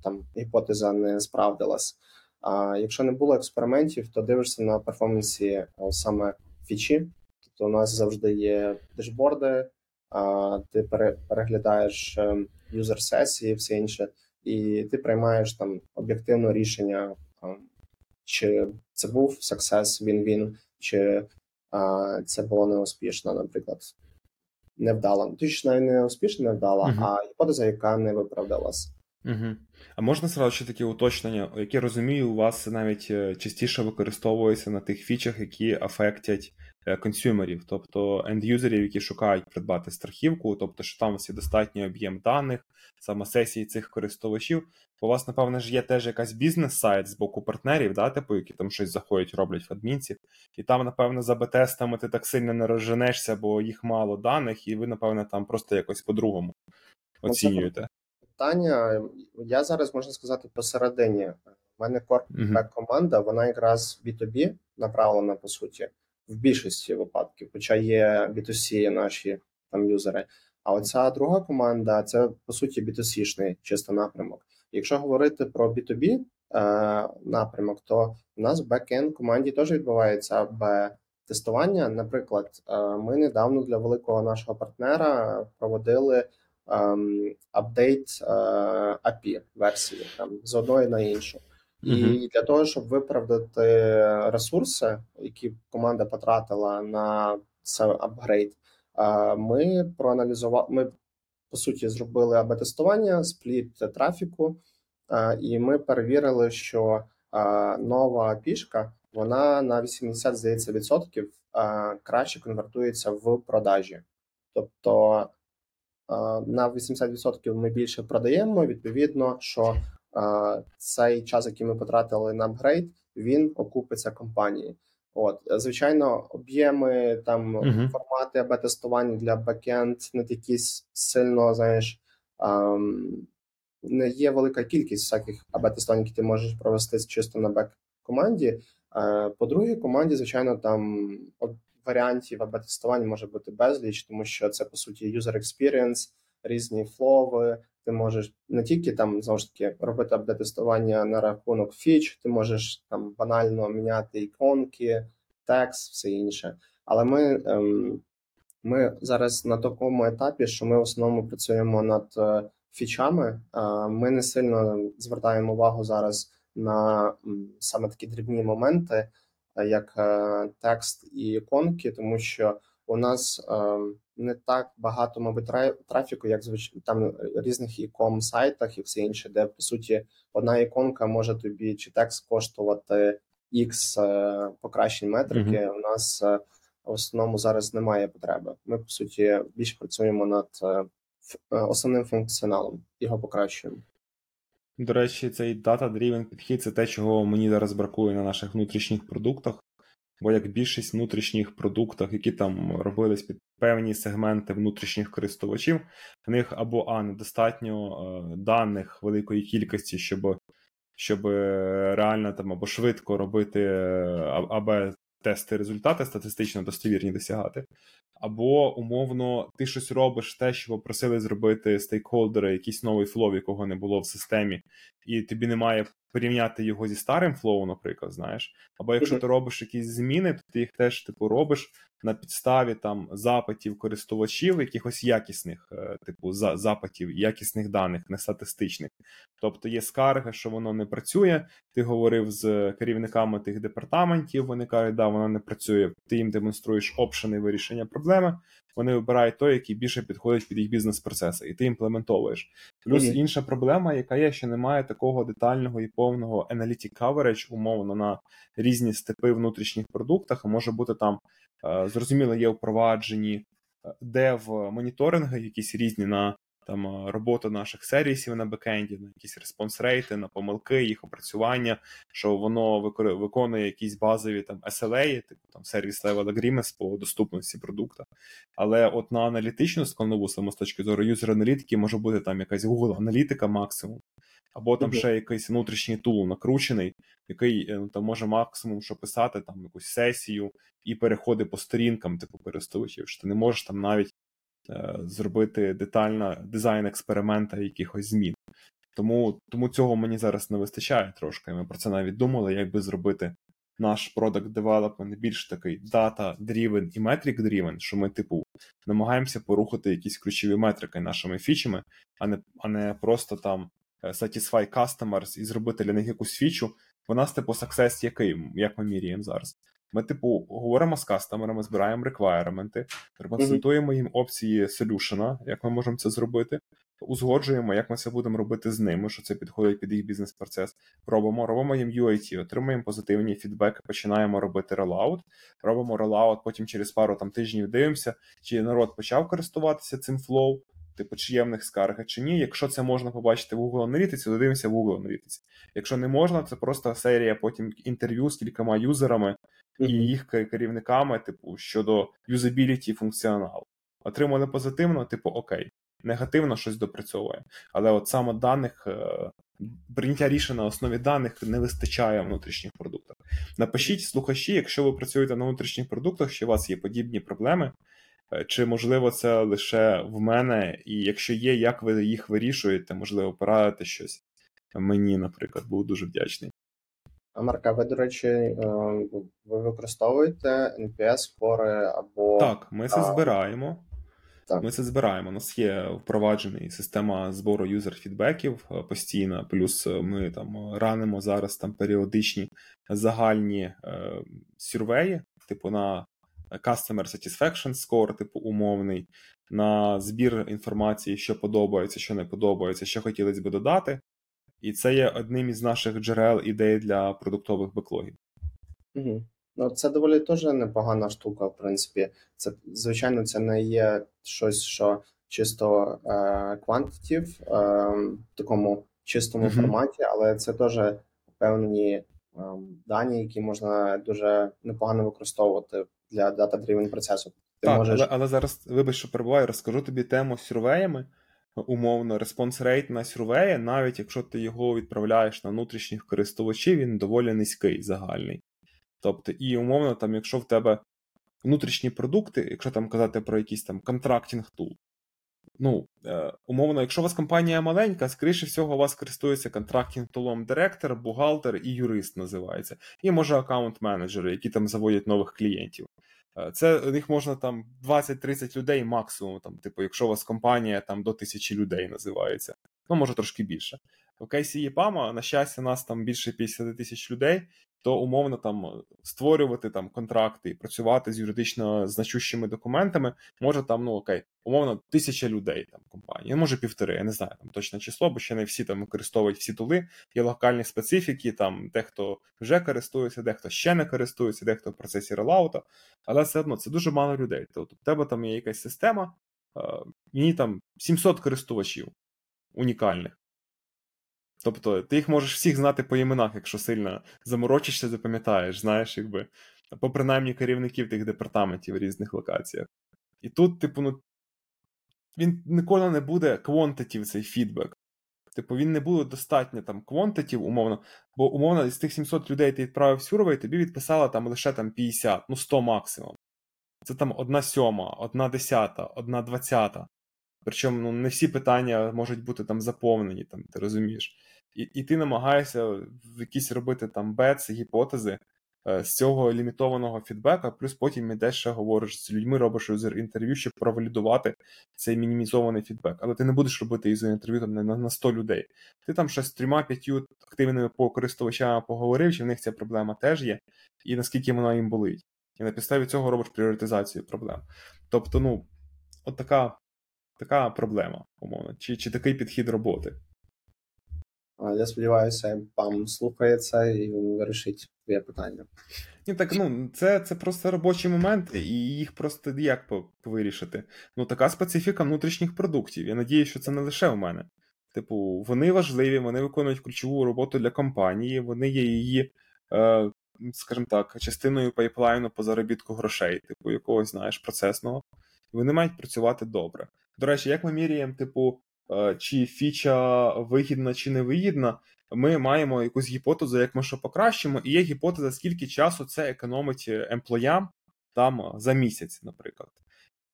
там гіпотеза не справдилась. А якщо не було експериментів, то дивишся на перформансі е, саме фічі. Тобто у нас завжди є дешборди, а ти переглядаєш е, юзер сесії, все інше, і ти приймаєш там об'єктивне рішення, чи це був success, він-він, чи а, це було неуспішно, наприклад невдала. Точно не успішно невдала, uh-huh. а гіпотеза, яка не виправдалась. Угу. А можна сразу ще такі уточнення, які розумію, у вас навіть е, частіше використовуються на тих фічах, які афектять консюмерів, тобто ендюзерів, які шукають придбати страхівку, тобто, що там у вас є достатній об'єм даних, саме сесії цих користувачів. У вас, напевно, ж є теж якась бізнес-сайт з боку партнерів, да, типу, які там щось заходять, роблять в адмінці, і там, напевно, за б-тестами ти так сильно не розженешся, бо їх мало даних, і ви, напевно, там просто якось по-другому ну, оцінюєте питання. Я зараз можна сказати посередині. У мене корпус команда, вона якраз B2B направлена по суті в більшості випадків, хоча є B2C наші там юзери. А оця друга команда це по суті B2C-шний чисто напрямок. Якщо говорити про B2B е, напрямок, то в нас в бекенд команді теж відбувається Б тестування. Наприклад, е, ми недавно для великого нашого партнера проводили Ем, апдейт API е, версії там з одної на іншу. І uh-huh. для того, щоб виправдати ресурси, які команда потратила на цей апгрейд, ми проаналізували. Ми по суті зробили АБ-тестування, спліт трафіку, і ми перевірили, що нова пішка вона на 80, здається, відсотків краще конвертується в продажі. Тобто на 80% ми більше продаємо. Відповідно, що цей час, який ми потратили на апгрейд, він окупиться компанії. От, звичайно, об'єми там uh-huh. формати АБ-тестування для бекенд не такі сильно, знаєш, не є велика кількість всяких АБ-тестувань, які ти можеш провести чисто на бек-команді. По другій команді, звичайно, там варіантів АБ-тестування може бути безліч, тому що це по суті user experience, різні флови. Ти можеш не тільки там знову ж таки робити АБ-тестування на рахунок фіч, ти можеш там банально міняти іконки, текст, все інше. Але ми ем, ми зараз на такому етапі, що ми в основному працюємо над е, фічами. Ми не сильно звертаємо увагу зараз на саме такі дрібні моменти як е, текст і іконки, тому що у нас е, не так багато, мабуть, трафіку, як звич... там різних іком сайтах і все інше, де по суті одна іконка може тобі чи текст коштувати X е, покращень метрики. Mm-hmm. У нас в основному зараз немає потреби. Ми по суті більше працюємо над основним функціоналом, його покращуємо. До речі, цей data-driven підхід це те, чого мені зараз бракує на наших внутрішніх продуктах. Бо як більшість внутрішніх продуктів, які там робились під певні сегменти внутрішніх користувачів, в них або а недостатньо е, даних великої кількості, щоб щоб реально там або швидко робити е, або тести результати статистично достовірні досягати, або умовно ти щось робиш те, що попросили зробити стейкхолдери, якийсь новий флоу, якого не було в системі, і тобі немає порівняти його зі старим флоу, наприклад, знаєш. Або якщо ти робиш якісь зміни, то ти їх теж типу робиш на підставі там запитів користувачів, якихось якісних, е, типу, за запитів, якісних даних, не статистичних. Тобто є скарги, що воно не працює. Ти говорив з керівниками тих департаментів, вони кажуть, да, воно не працює. Ти їм демонструєш опшени вирішення проблеми. Вони вибирають той, який більше підходить під їх бізнес-процеси, і ти імплементовуєш. Плюс mm-hmm. інша проблема, яка є, що немає такого детального і повного analytic coverage, умовно на різні степи внутрішніх продуктах. Може бути там е, зрозуміло, є впроваджені дев моніторинги, якісь різні на там е, робота наших сервісів на бекенді, на якісь респонс рейти, на помилки, їх опрацювання, що воно виконує якісь базові там SLA, типу там сервіс level agreements по доступності продукту. Але от на аналітичну складнову саме з точки зору юзер аналітики може бути там якась Google аналітика максимум. Або там ще якийсь внутрішній тул накручений, який ну, там може максимум що писати там якусь сесію і переходи по сторінкам, типу користувачів. що Ти не можеш там навіть зробити детально дизайн експеримента якихось змін. Тому тому цього мені зараз не вистачає трошки. Ми про це навіть думали, як би зробити наш product development більш такий data-driven і metric-driven, що ми, типу, намагаємося порухати якісь ключові метрики нашими фічами, а не а не просто там е, satisfy customers і зробити для них якусь фічу. У нас, типу, success який, як ми міряємо зараз. Ми, типу, говоримо з кастомерами, збираємо реквайрменти, репрезентуємо їм опції solution-а, як ми можемо це зробити. узгоджуємо, як ми це будемо робити з ними, що це підходить під їх бізнес-процес. Робимо, робимо їм UAT, отримуємо позитивні фідбеки, починаємо робити rollout, робимо rollout, потім через пару там тижнів дивимося, чи народ почав користуватися цим флоу, типу, чи є в них скарги, чи ні. Якщо це можна побачити в Google Analytics, то дивимося в Google Analytics. Якщо не можна, це просто серія потім інтерв'ю з кількома юзерами і їх керівниками, типу, щодо юзабіліті функціоналу. Отримали позитивно, типу, окей, негативно щось допрацьовує. Але от саме даних, е, прийняття рішень на основі даних не вистачає в внутрішніх продуктах. Напишіть слухачі, якщо ви працюєте на внутрішніх продуктах, що у вас є подібні проблеми, е, чи можливо це лише в мене, і якщо є, як ви їх вирішуєте, можливо, порадити щось мені, наприклад, був дуже вдячний. А Марка, ви, до речі, е, ви використовуєте NPS скори або. Так, ми це збираємо. Так. Ми це збираємо. У нас є впроваджений система збору юзер-фідбеків е, постійно, плюс е, ми там ранимо зараз там періодичні загальні е, сюрвеї, типу на Customer Satisfaction Score, типу умовний, на збір інформації, що подобається, що не подобається, що хотілося би додати. І це є одним із наших джерел ідей для продуктових беклогів. Угу. Ну, це доволі теж непогана штука, в принципі. Це, звичайно, це не є щось, що чисто е, квантитів е, в такому чистому mm-hmm. форматі, але це теж певні е, дані, які можна дуже непогано використовувати для дата-дрівен процесу. Ти так, можеш... але, але зараз, вибач, що перебуваю, розкажу тобі тему з сюрвеями. Умовно, response rate на survey, навіть якщо ти його відправляєш на внутрішніх користувачів, він доволі низький загальний. Тобто, і умовно, там, якщо в тебе внутрішні продукти, якщо там казати про якийсь там contracting tool, ну, е, умовно, якщо у вас компанія маленька, скоріше всього, у вас користується contracting tool-ом директор, бухгалтер і юрист називається, і може аккаунт-менеджери, які там заводять нових клієнтів. Е, це них можна там 20-30 людей максимум, там, типу, якщо у вас компанія там до тисячі людей називається, ну може трошки більше. В кейсі ЄПАМа, на щастя, нас там більше 50 тисяч людей, то умовно там е, створювати там контракти і працювати з юридично значущими документами може там, ну окей, умовно, тисяча людей там компанії, може півтори, я не знаю там точне число, бо ще не всі там використовують всі тули, є локальні специфіки, там дехто вже користується, дехто ще не користується, дехто в процесі релаута, але все одно це дуже мало людей. Тобто в тебе там є якась система, мені там 700 користувачів унікальних. Тобто ти їх можеш всіх знати по іменах, якщо сильно заморочишся, запам'ятаєш, знаєш, якби, або принаймні керівників тих департаментів в різних локаціях. І тут, типу, ну, він ніколи не буде квонтитів цей фідбек. Типу, він не буде достатньо там квонтитів, умовно, бо умовно із тих 700 людей ти відправив сюрвей, тобі відписала там лише там 50, ну 100 максимум. Це там одна сьома, одна десята, одна двадцята. Причому ну, не всі питання можуть бути там заповнені, там, ти розумієш. І і ти намагаєшся в якісь робити там бец, гіпотези е, з цього лімітованого фідбека, плюс потім ідеш ще говориш з людьми, робиш інтерв'ю, щоб провалідувати цей мінімізований фідбек. Але ти не будеш робити юзер інтерв'ю там на, на 100 людей. Ти там ще з трьома-п'ятью активними користувачами поговорив, чи в них ця проблема теж є, і наскільки вона їм болить. І на підставі цього робиш пріоритизацію проблем. Тобто, ну, от така така проблема, умовно, чи, чи такий підхід роботи. Я сподіваюся, пам слухає це і вирішить твоє питання. Ні, так ну це це просто робочі моменти, і їх просто як вирішити. Ну, така специфіка внутрішніх продуктів. Я надію, що це не лише у мене. Типу, вони важливі, вони виконують ключову роботу для компанії, вони є її, е, скажімо так, частиною пайплайну по заробітку грошей, типу якогось, знаєш, процесного. Вони мають працювати добре. До речі, як ми міряємо, типу, чи фіча вигідна чи не вигідна, ми маємо якусь гіпотезу, як ми що покращимо, і є гіпотеза, скільки часу це економить емплоям там за місяць, наприклад.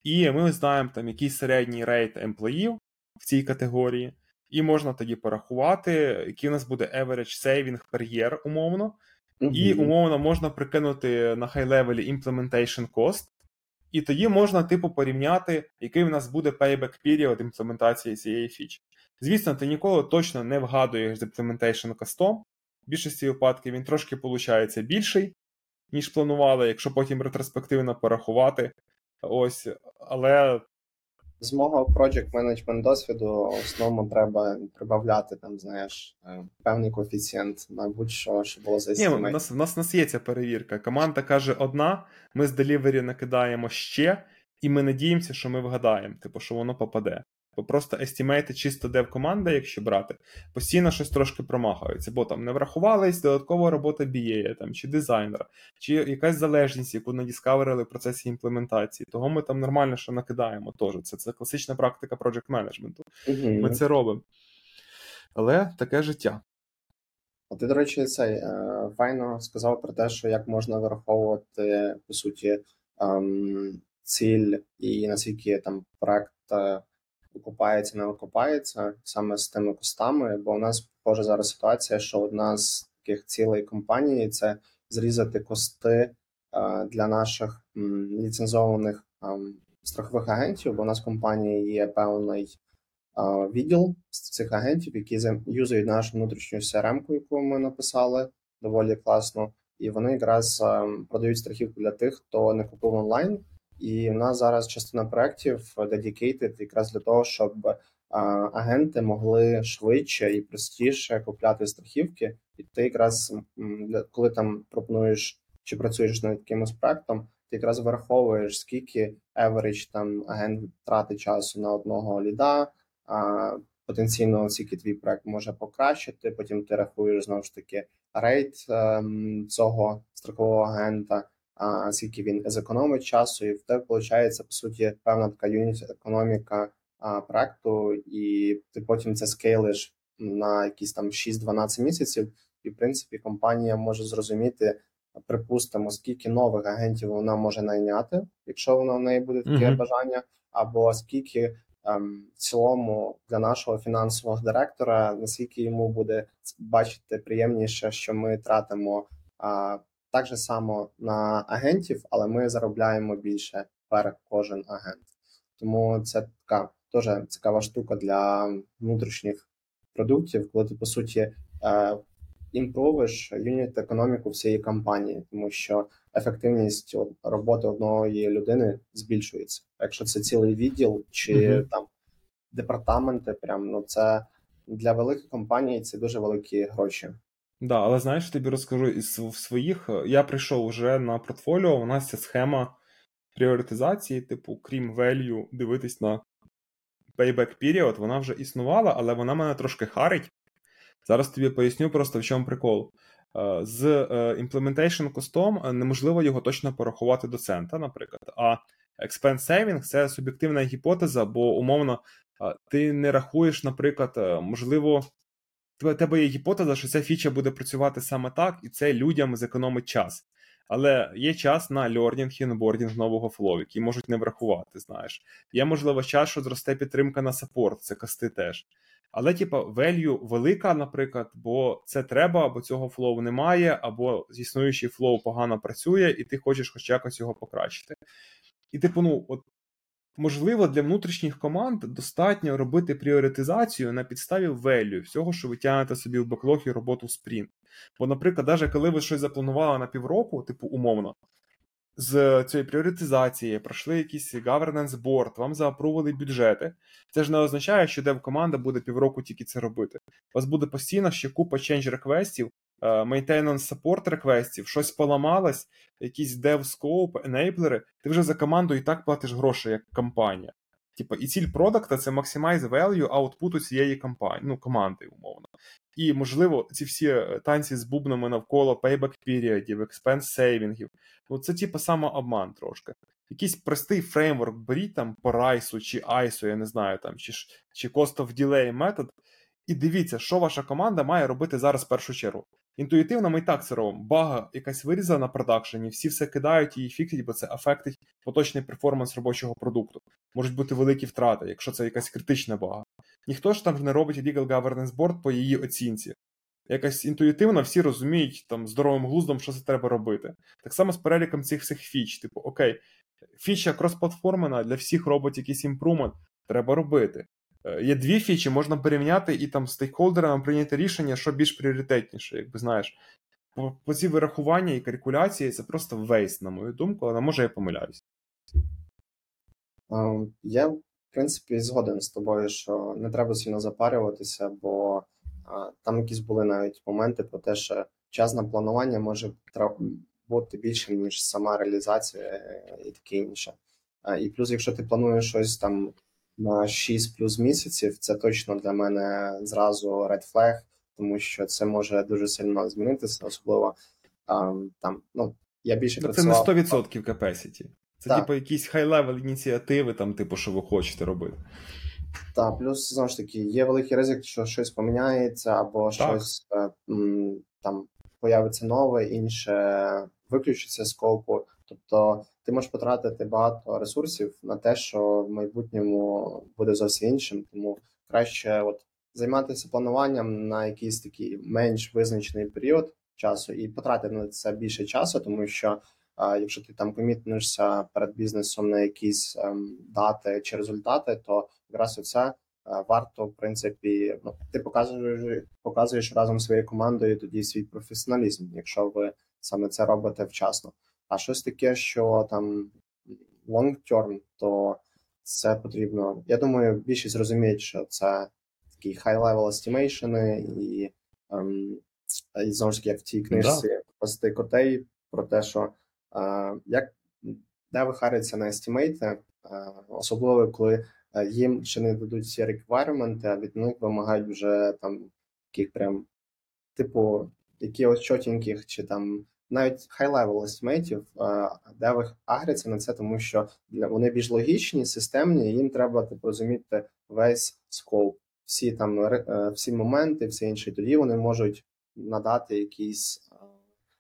І ми знаємо, там який середній рейт емплоїв в цій категорії, і можна тоді порахувати, який у нас буде average saving per year, умовно. Mm-hmm. І умовно можна прикинути на хай-левелі implementation cost, і тоді можна, типу, порівняти, який в нас буде payback period імплементації цієї фічі. Звісно, ти ніколи точно не вгадуєш з implementation кастом. В більшості випадків він трошки виходить більший, ніж планували, якщо потім ретроспективно порахувати. Ось, Але З мого project management досвіду в основному треба прибавляти там, знаєш, е, певний коефіцієнт на будь-що, що було за Ні, у нас, у нас, у нас є ця перевірка. Команда каже одна, ми з делівері накидаємо ще, і ми надіємося, що ми вгадаємо, типу, що воно попаде. Бо просто естімейти чисто дев команда, якщо брати, постійно щось трошки промахується, бо там не врахувались додаткова робота BA, там, чи дизайнера, чи якась залежність, яку надіскаверили в процесі імплементації. Того ми там нормально що накидаємо теж. Це це класична практика project менеджменту. Угу. Ми це робимо. Але таке життя. А ти, до речі, цей е, файно сказав про те, що як можна враховувати, по суті, ем, ціль і наскільки там проект е, окупається, не окупається саме з тими костами, бо у нас схожа зараз ситуація, що одна з таких цілей компанії це зрізати кости е, для наших ліцензованих страхових агентів, бо у нас в компанії є певний відділ з цих агентів, які юзають нашу внутрішню CRM-ку, яку ми написали доволі класно, і вони якраз продають страхівку для тих, хто не купив онлайн. І в нас зараз частина проєктів dedicated якраз для того, щоб агенти могли швидше і простіше купляти страхівки. І ти якраз коли там пропонуєш чи працюєш над якимось проектом, ти якраз враховуєш скільки average там агент тратить часу на одного ліда. А потенційно скільки твій проект може покращити. Потім ти рахуєш знову ж таки рейт ем, цього строкового агента а скільки він зекономить часу, і в тебе виходить, по суті, певна така юніт економіка а, проекту, і ти потім це скейлиш на якісь там 6-12 місяців, і в принципі компанія може зрозуміти, припустимо, скільки нових агентів вона може найняти, якщо вона в неї буде таке uh-huh. бажання, або скільки ем, в цілому для нашого фінансового директора, наскільки йому буде бачити приємніше, що ми тратимо. А, так же само на агентів, але ми заробляємо більше per кожен агент. Тому це така теж цікава штука для внутрішніх продуктів, коли ти по суті е, імпровиш юніт економіку всієї компанії, тому що ефективність роботи одної людини збільшується. Якщо це цілий відділ чи mm-hmm. там департаменти, прям ну це для великих компаній це дуже великі гроші. Да, але знаєш, тобі розкажу із своїх. Е, я прийшов вже на портфоліо, у нас ця схема пріоритизації, типу, крім value, дивитись на payback period, вона вже існувала, але вона мене трошки харить. Зараз тобі поясню просто в чому прикол. Е, з е, implementation cost-ом неможливо його точно порахувати до цента, наприклад. А expense saving це суб'єктивна гіпотеза, бо умовно ти не рахуєш, наприклад, можливо, тебе є гіпотеза, що ця фіча буде працювати саме так, і це людям зекономить час. Але є час на learning і onboarding нового флоу, який можуть не врахувати, знаєш. Є, можливо, час, що зросте підтримка на support, це cost-и теж. Але, типа, value велика, наприклад, бо це треба, або цього флоу немає, або існуючий флоу погано працює, і ти хочеш хоч якось його покращити. І, типу, ну, от Можливо, для внутрішніх команд достатньо робити пріоритизацію на підставі value, всього, що ви тягнете собі в беклог і роботу в спринт. Бо, наприклад, навіть коли ви щось запланували на півроку, типу умовно, з цієї пріоритизації пройшли якийсь governance board, вам заапрували бюджети. Це ж не означає, що дев-команда буде півроку тільки це робити. У вас буде постійно ще купа change реквестів, maintenance support реквестів, щось поламалось, якісь dev scope, енейблери, ти вже за команду і так платиш гроші як компанія. Типа, і ціль продукта це maximize value аутпуту цієї компанії, ну, команди, умовно. І, можливо, ці всі е, танці з бубнами навколо payback періодів, expense сейвінгів, ну це типу самообман трошки. Якийсь простий фреймворк беріть там по райсу чи айсу, я не знаю, там, чи чи cost of delay метод, і дивіться, що ваша команда має робити зараз в першу чергу. Інтуїтивно ми і так це робимо. Бага якась вирізана на продакшені, всі все кидають і фіксять, бо це афектить поточний перформанс робочого продукту. Можуть бути великі втрати, якщо це якась критична бага. Ніхто ж там не робить Legal Governance Board по її оцінці. Якось інтуїтивно всі розуміють там здоровим глуздом, що це треба робити. Так само з переліком цих всіх фіч, типу, окей, фіча кросплатформена для всіх робить якийсь імпрумент, треба робити. Е, є дві фічі, можна порівняти і там стейкхолдерам прийняти рішення, що більш пріоритетніше, якби знаєш. По, ці вирахування і калькуляції це просто вейст, на мою думку, але може я помиляюсь. Um, я принципі, згоден з тобою, що не треба сильно запарюватися, бо там якісь були навіть моменти про те, що час на планування може бути більшим, ніж сама реалізація е, і таке інше. І плюс, якщо ти плануєш щось там на 6 плюс місяців, це точно для мене зразу red flag, тому що це може дуже сильно змінитися, особливо там, ну, я більше Це працював... не 100% capacity. Це, Так. типу, якісь high-level ініціативи, там, типу, що ви хочете робити. Так, плюс знову ж таки, є великий ризик, що щось поміняється, або щось е, там появиться нове, інше виключиться з скопу. Тобто ти можеш потратити багато ресурсів на те, що в майбутньому буде зовсім іншим. Тому краще от займатися плануванням на якийсь такий менш визначений період часу і потратити на це більше часу, тому що а, якщо ти там комітнешся перед бізнесом на якісь ем, дати чи результати, то якраз оце е, варто в принципі ну ти показуєш показуєш разом своєю командою тоді свій професіоналізм, якщо ви саме це робите вчасно. А щось таке, що там long term, то це потрібно. Я думаю, більшість розуміють, що це такі high-level estimation і, ем, і знову ж таки, як в тій книжці «Пасти котей про те, що е, як де вихариться на естімейти, е, особливо коли е, їм ще не дадуть ці реквайрменти, а від них вимагають вже там таких прям, типу, якихось чотеньких чи там навіть high-level естимейтів, де ви агряться на це, тому що вони більш логічні, системні, і їм треба типу, розуміти весь скоп, всі там е, всі моменти, все інше. Тоді вони можуть надати якийсь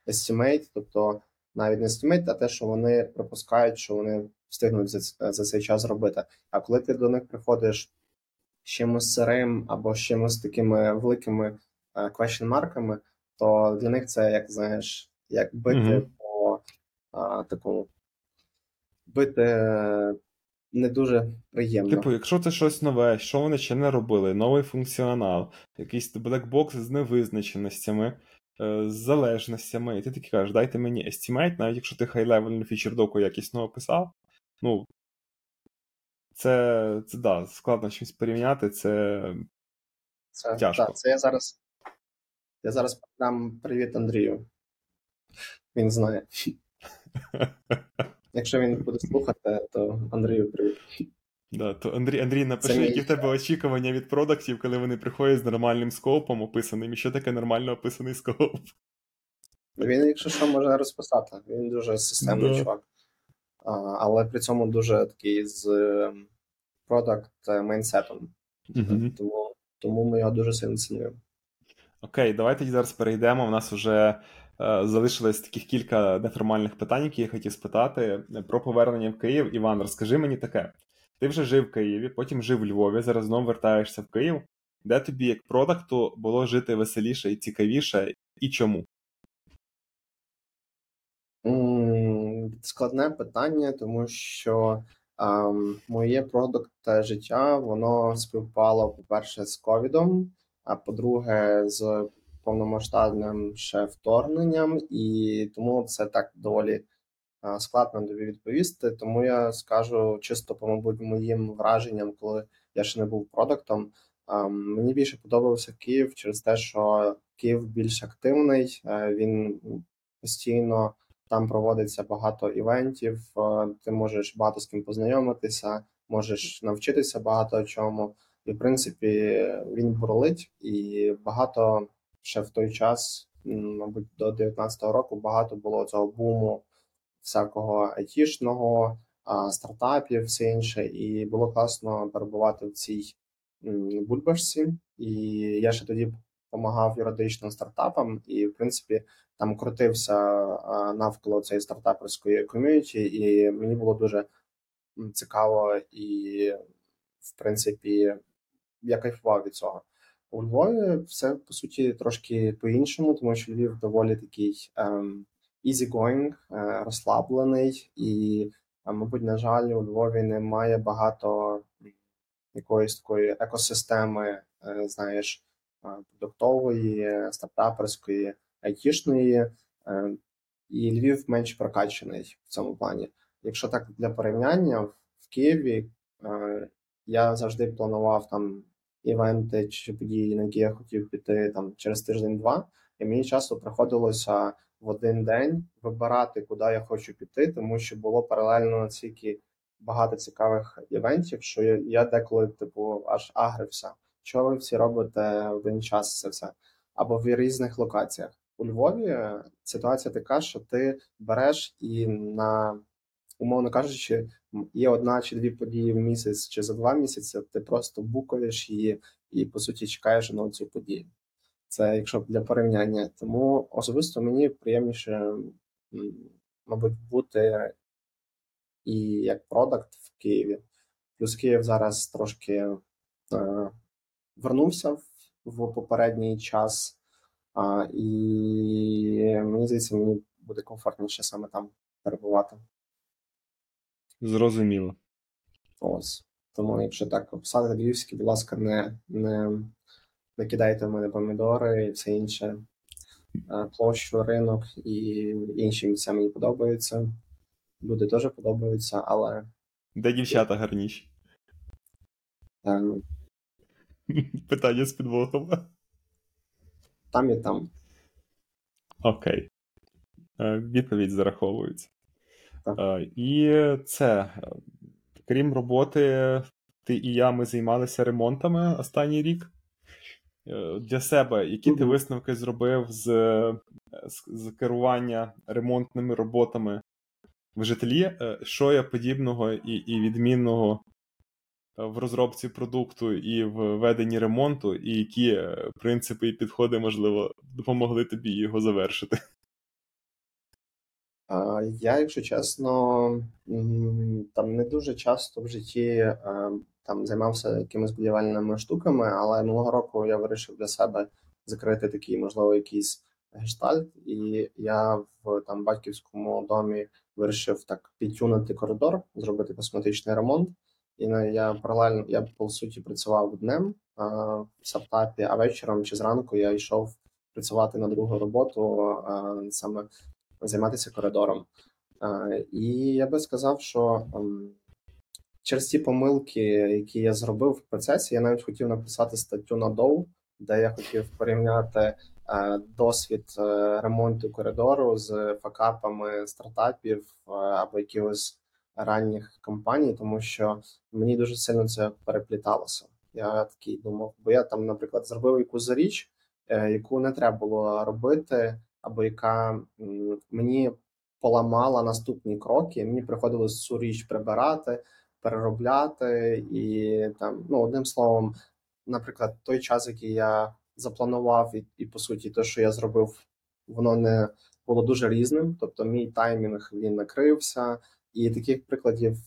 estimate, тобто навіть не estimate, а те, що вони припускають, що вони встигнуть за, за цей час зробити. А коли ти до них приходиш з чимось сирим або з чимось такими великими question марками, то для них це як знаєш як бити mm-hmm. по а, такому бити не дуже приємно. Типу, якщо це щось нове, що вони ще не робили, новий функціонал, якийсь блекбокс з невизначеностями, е, з залежностями, і ти такий кажеш, дайте мені estimate, навіть якщо ти хай-левельну фічер-доку якісно описав, ну. Це, це да, складно щось порівняти, це, це тяжко. Так, це я зараз. Я зараз дам привіт Андрію. Він знає. Якщо він буде слухати, то Андрію привіт. Да, то Андрій Андрій, напиши, які в тебе очікування від продуктів, коли вони приходять з нормальним скопом описаним, і що таке нормально описаний скоп. Він, якщо що, може розписати. Він дуже системний да. чувак. А, але при цьому дуже такий з продакт мейнсетом. Угу. Тому, тому ми його дуже сильно цінуємо. Окей, давайте зараз перейдемо. У нас вже залишилось таких кілька неформальних питань, які я хотів спитати про повернення в Київ. Іван, розкажи мені таке: ти вже жив в Києві, потім жив у Львові, зараз знову вертаєшся в Київ. Де тобі, як продакту, було жити веселіше і цікавіше, і чому? Складне питання, тому що ем, моє продукт життя воно співпало, по-перше, з ковідом, а по-друге, з повномасштабним ще вторгненням, і тому це так доволі складно тобі відповісти. Тому я скажу чисто, по мабуть, моїм враженням, коли я ще не був продуктом. Мені більше подобався Київ через те, що Київ більш активний, е, він постійно там проводиться багато івентів. Е, ти можеш багато з ким познайомитися, можеш навчитися багато чому. І в принципі він бурлить і багато ще в той час, мабуть, до 19-го року багато було цього буму всякого айтішного, стартапів, все інше, і було класно перебувати в цій бульбашці. І я ще тоді допомагав юридичним стартапам, і в принципі там крутився навколо цієї стартаперської ком'юніті, і мені було дуже цікаво і, в принципі, я кайфував від цього. У Львові все по суті трошки по-іншому, тому що Львів доволі такий ем, easy-going, е, розслаблений, і, е, мабуть, на жаль, у Львові немає багато якоїсь такої екосистеми, е, знаєш, е, продуктової, стартаперської, айтішної, е, і Львів менш прокачаний в цьому плані. Якщо так для порівняння, в Києві я завжди планував там івенти чи події, на які я хотів піти там через тиждень-два, і мені часто приходилося в один день вибирати, куди я хочу піти, тому що було паралельно настільки багато цікавих івентів, що я, я деколи, типу, аж агрився. Що ви всі робите в один час це все? Або в різних локаціях. У Львові ситуація така, що ти береш і на, умовно кажучи, є одна чи дві події в місяць чи за два місяці, ти просто букаєш її і, по суті, чекаєш на цю подію. Це якщо для порівняння. Тому особисто мені приємніше, мабуть, бути і як продакт в Києві. Плюс Київ зараз трошки е, вернувся в, в попередній час, а, і мені здається, мені буде комфортніше саме там перебувати. Зрозуміло. Ось. Тому, якщо так описати львівський, будь ласка, не не, не кидайте в мене помідори і все інше. Е, площу, ринок і інші місця мені подобаються. Люди теж подобаються, але. Де дівчата гарніші? Е, Питання з підвохом. Там і там. Окей. Е, відповідь зараховується. Так. І це, крім роботи, ти і я ми займалися ремонтами останній рік. Е, для себе, які ти висновки зробив з, з, з керування ремонтними роботами в житлі? Е, що є подібного і, і відмінного в розробці продукту і в веденні ремонту, і які е, принципи і підходи, можливо, допомогли тобі його завершити? Я, якщо чесно, там не дуже часто в житті там займався якимись будівельними штуками, але минулого року я вирішив для себе закрити такий, можливо, якийсь гештальт, і я в там батьківському домі вирішив так підтюнути коридор, зробити косметичний ремонт. І я паралельно я по суті працював днем а, в стартапі, а вечором чи зранку я йшов працювати на другу роботу, а, саме займатися коридором. І я би сказав, що ем, через ті помилки, які я зробив в процесі, я навіть хотів написати статтю на Dow, де я хотів порівняти досвід ремонту коридору з факапами стартапів або якихось ранніх компаній, тому що мені дуже сильно це перепліталося. Я такий думав, бо я там, наприклад, зробив якусь річ, е, яку не треба було робити, або яка мені поламала наступні кроки. Мені приходилось цю річ прибирати, переробляти, і там, ну одним словом, наприклад, той час, який я запланував, і, і по суті, те, що я зробив, воно не було дуже різним. Тобто, мій таймінг він накрився. І таких прикладів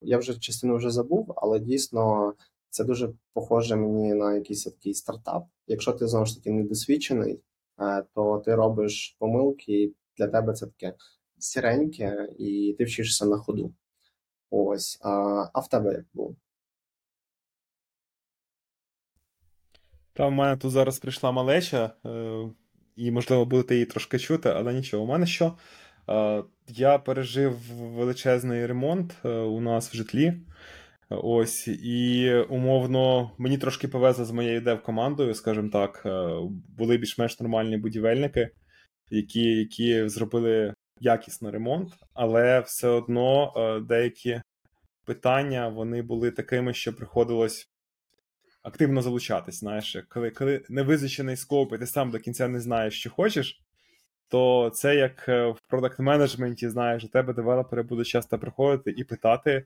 я вже частину вже забув, але дійсно це дуже похоже мені на якийсь такий стартап. Якщо ти знову ж таки недосвідчений, то ти робиш помилки, і для тебе це таке сіреньке, і ти вчишся на ходу. Ось, а в тебе як було? Та в мене тут зараз прийшла малеча, е, і, можливо, будете її трошки чути, але нічого. У мене що? Я пережив величезний ремонт е, у нас в житлі. Ось, і умовно, мені трошки повезло з моєю дев-командою, скажімо так, е, були більш-менш нормальні будівельники, які які зробили якісно ремонт, але все одно е, деякі питання вони були такими, що приходилось активно залучатись. Знаєш, коли коли невизначений скоп, і ти сам до кінця не знаєш, що хочеш то це як е, в продакт менеджменті знаєш, у тебе девелопери будуть часто приходити і питати,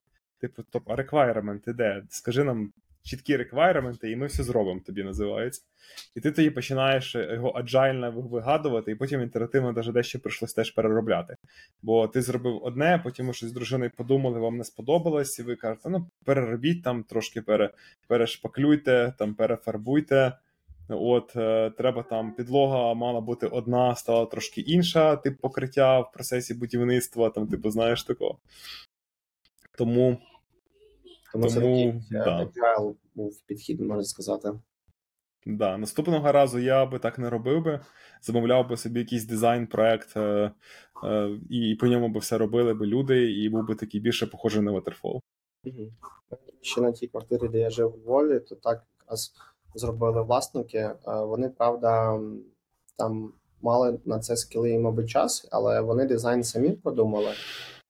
типу, топ, а реквайременти де? Скажи нам чіткі реквайременти, і ми все зробимо, тобі називається. І ти тоді починаєш його аджайльно вигадувати, і потім інтерактивно навіть дещо прийшлось теж переробляти. Бо ти зробив одне, потім щось з дружиною подумали, вам не сподобалось, і ви кажете, ну переробіть там, трошки пере, перешпаклюйте, там перефарбуйте. От е, треба там підлога мала бути одна, стала трошки інша, тип покриття в процесі будівництва, там, типу, знаєш такого. Тому. Тому, тому да. agile був підхід, можна сказати. Да. Наступного разу я би так не робив би, замовляв би собі якийсь дизайн-проект, е, е, і по ньому би все робили би люди, і був би такий більше похожий на Waterfall. Ще на тій квартирі, де я жив у Львові, то так якраз зробили власники. Е, вони, правда, там мали на це скіли і, мабуть, час, але вони дизайн самі продумали.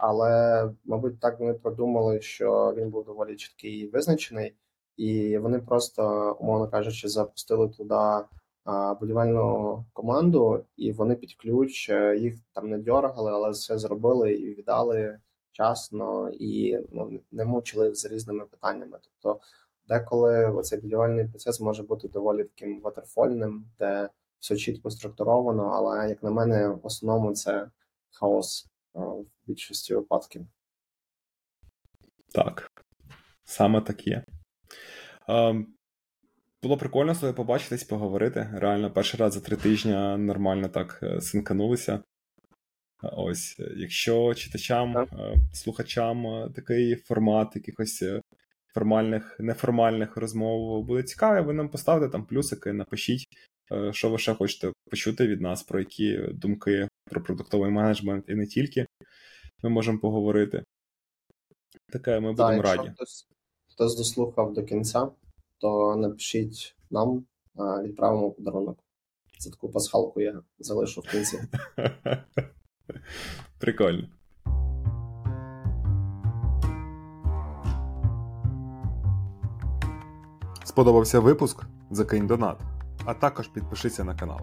Але, мабуть, так вони продумали, що він був доволі чіткий і визначений, і вони просто, умовно кажучи, запустили туди будівельну команду, і вони під ключ е, їх там не дьоргали, але все зробили і віддали вчасно і ну, не мучили з різними питаннями. Тобто, деколи оцей будівельний процес може бути доволі таким ватерфольним, де все чітко структуровано, але як на мене, в основному це хаос в більшості випадків. Так, саме так є. Було прикольно з тобою побачитись, поговорити. Реально, перший раз за три тижні нормально так е, синканулися. Ось, якщо читачам, так. Е, слухачам е, такий формат якихось формальних, неформальних розмов буде цікавий, ви нам поставте там плюсики, напишіть, що ви ще хочете почути від нас, про які думки про продуктовий менеджмент і не тільки ми можемо поговорити. Таке ми будемо так, раді. Хтось, хтось дослухав до кінця то напишіть нам, відправимо подарунок. Це таку пасхалку я залишу в кінці. Прикольно. Сподобався випуск? Закинь донат, а також підпишися на канал.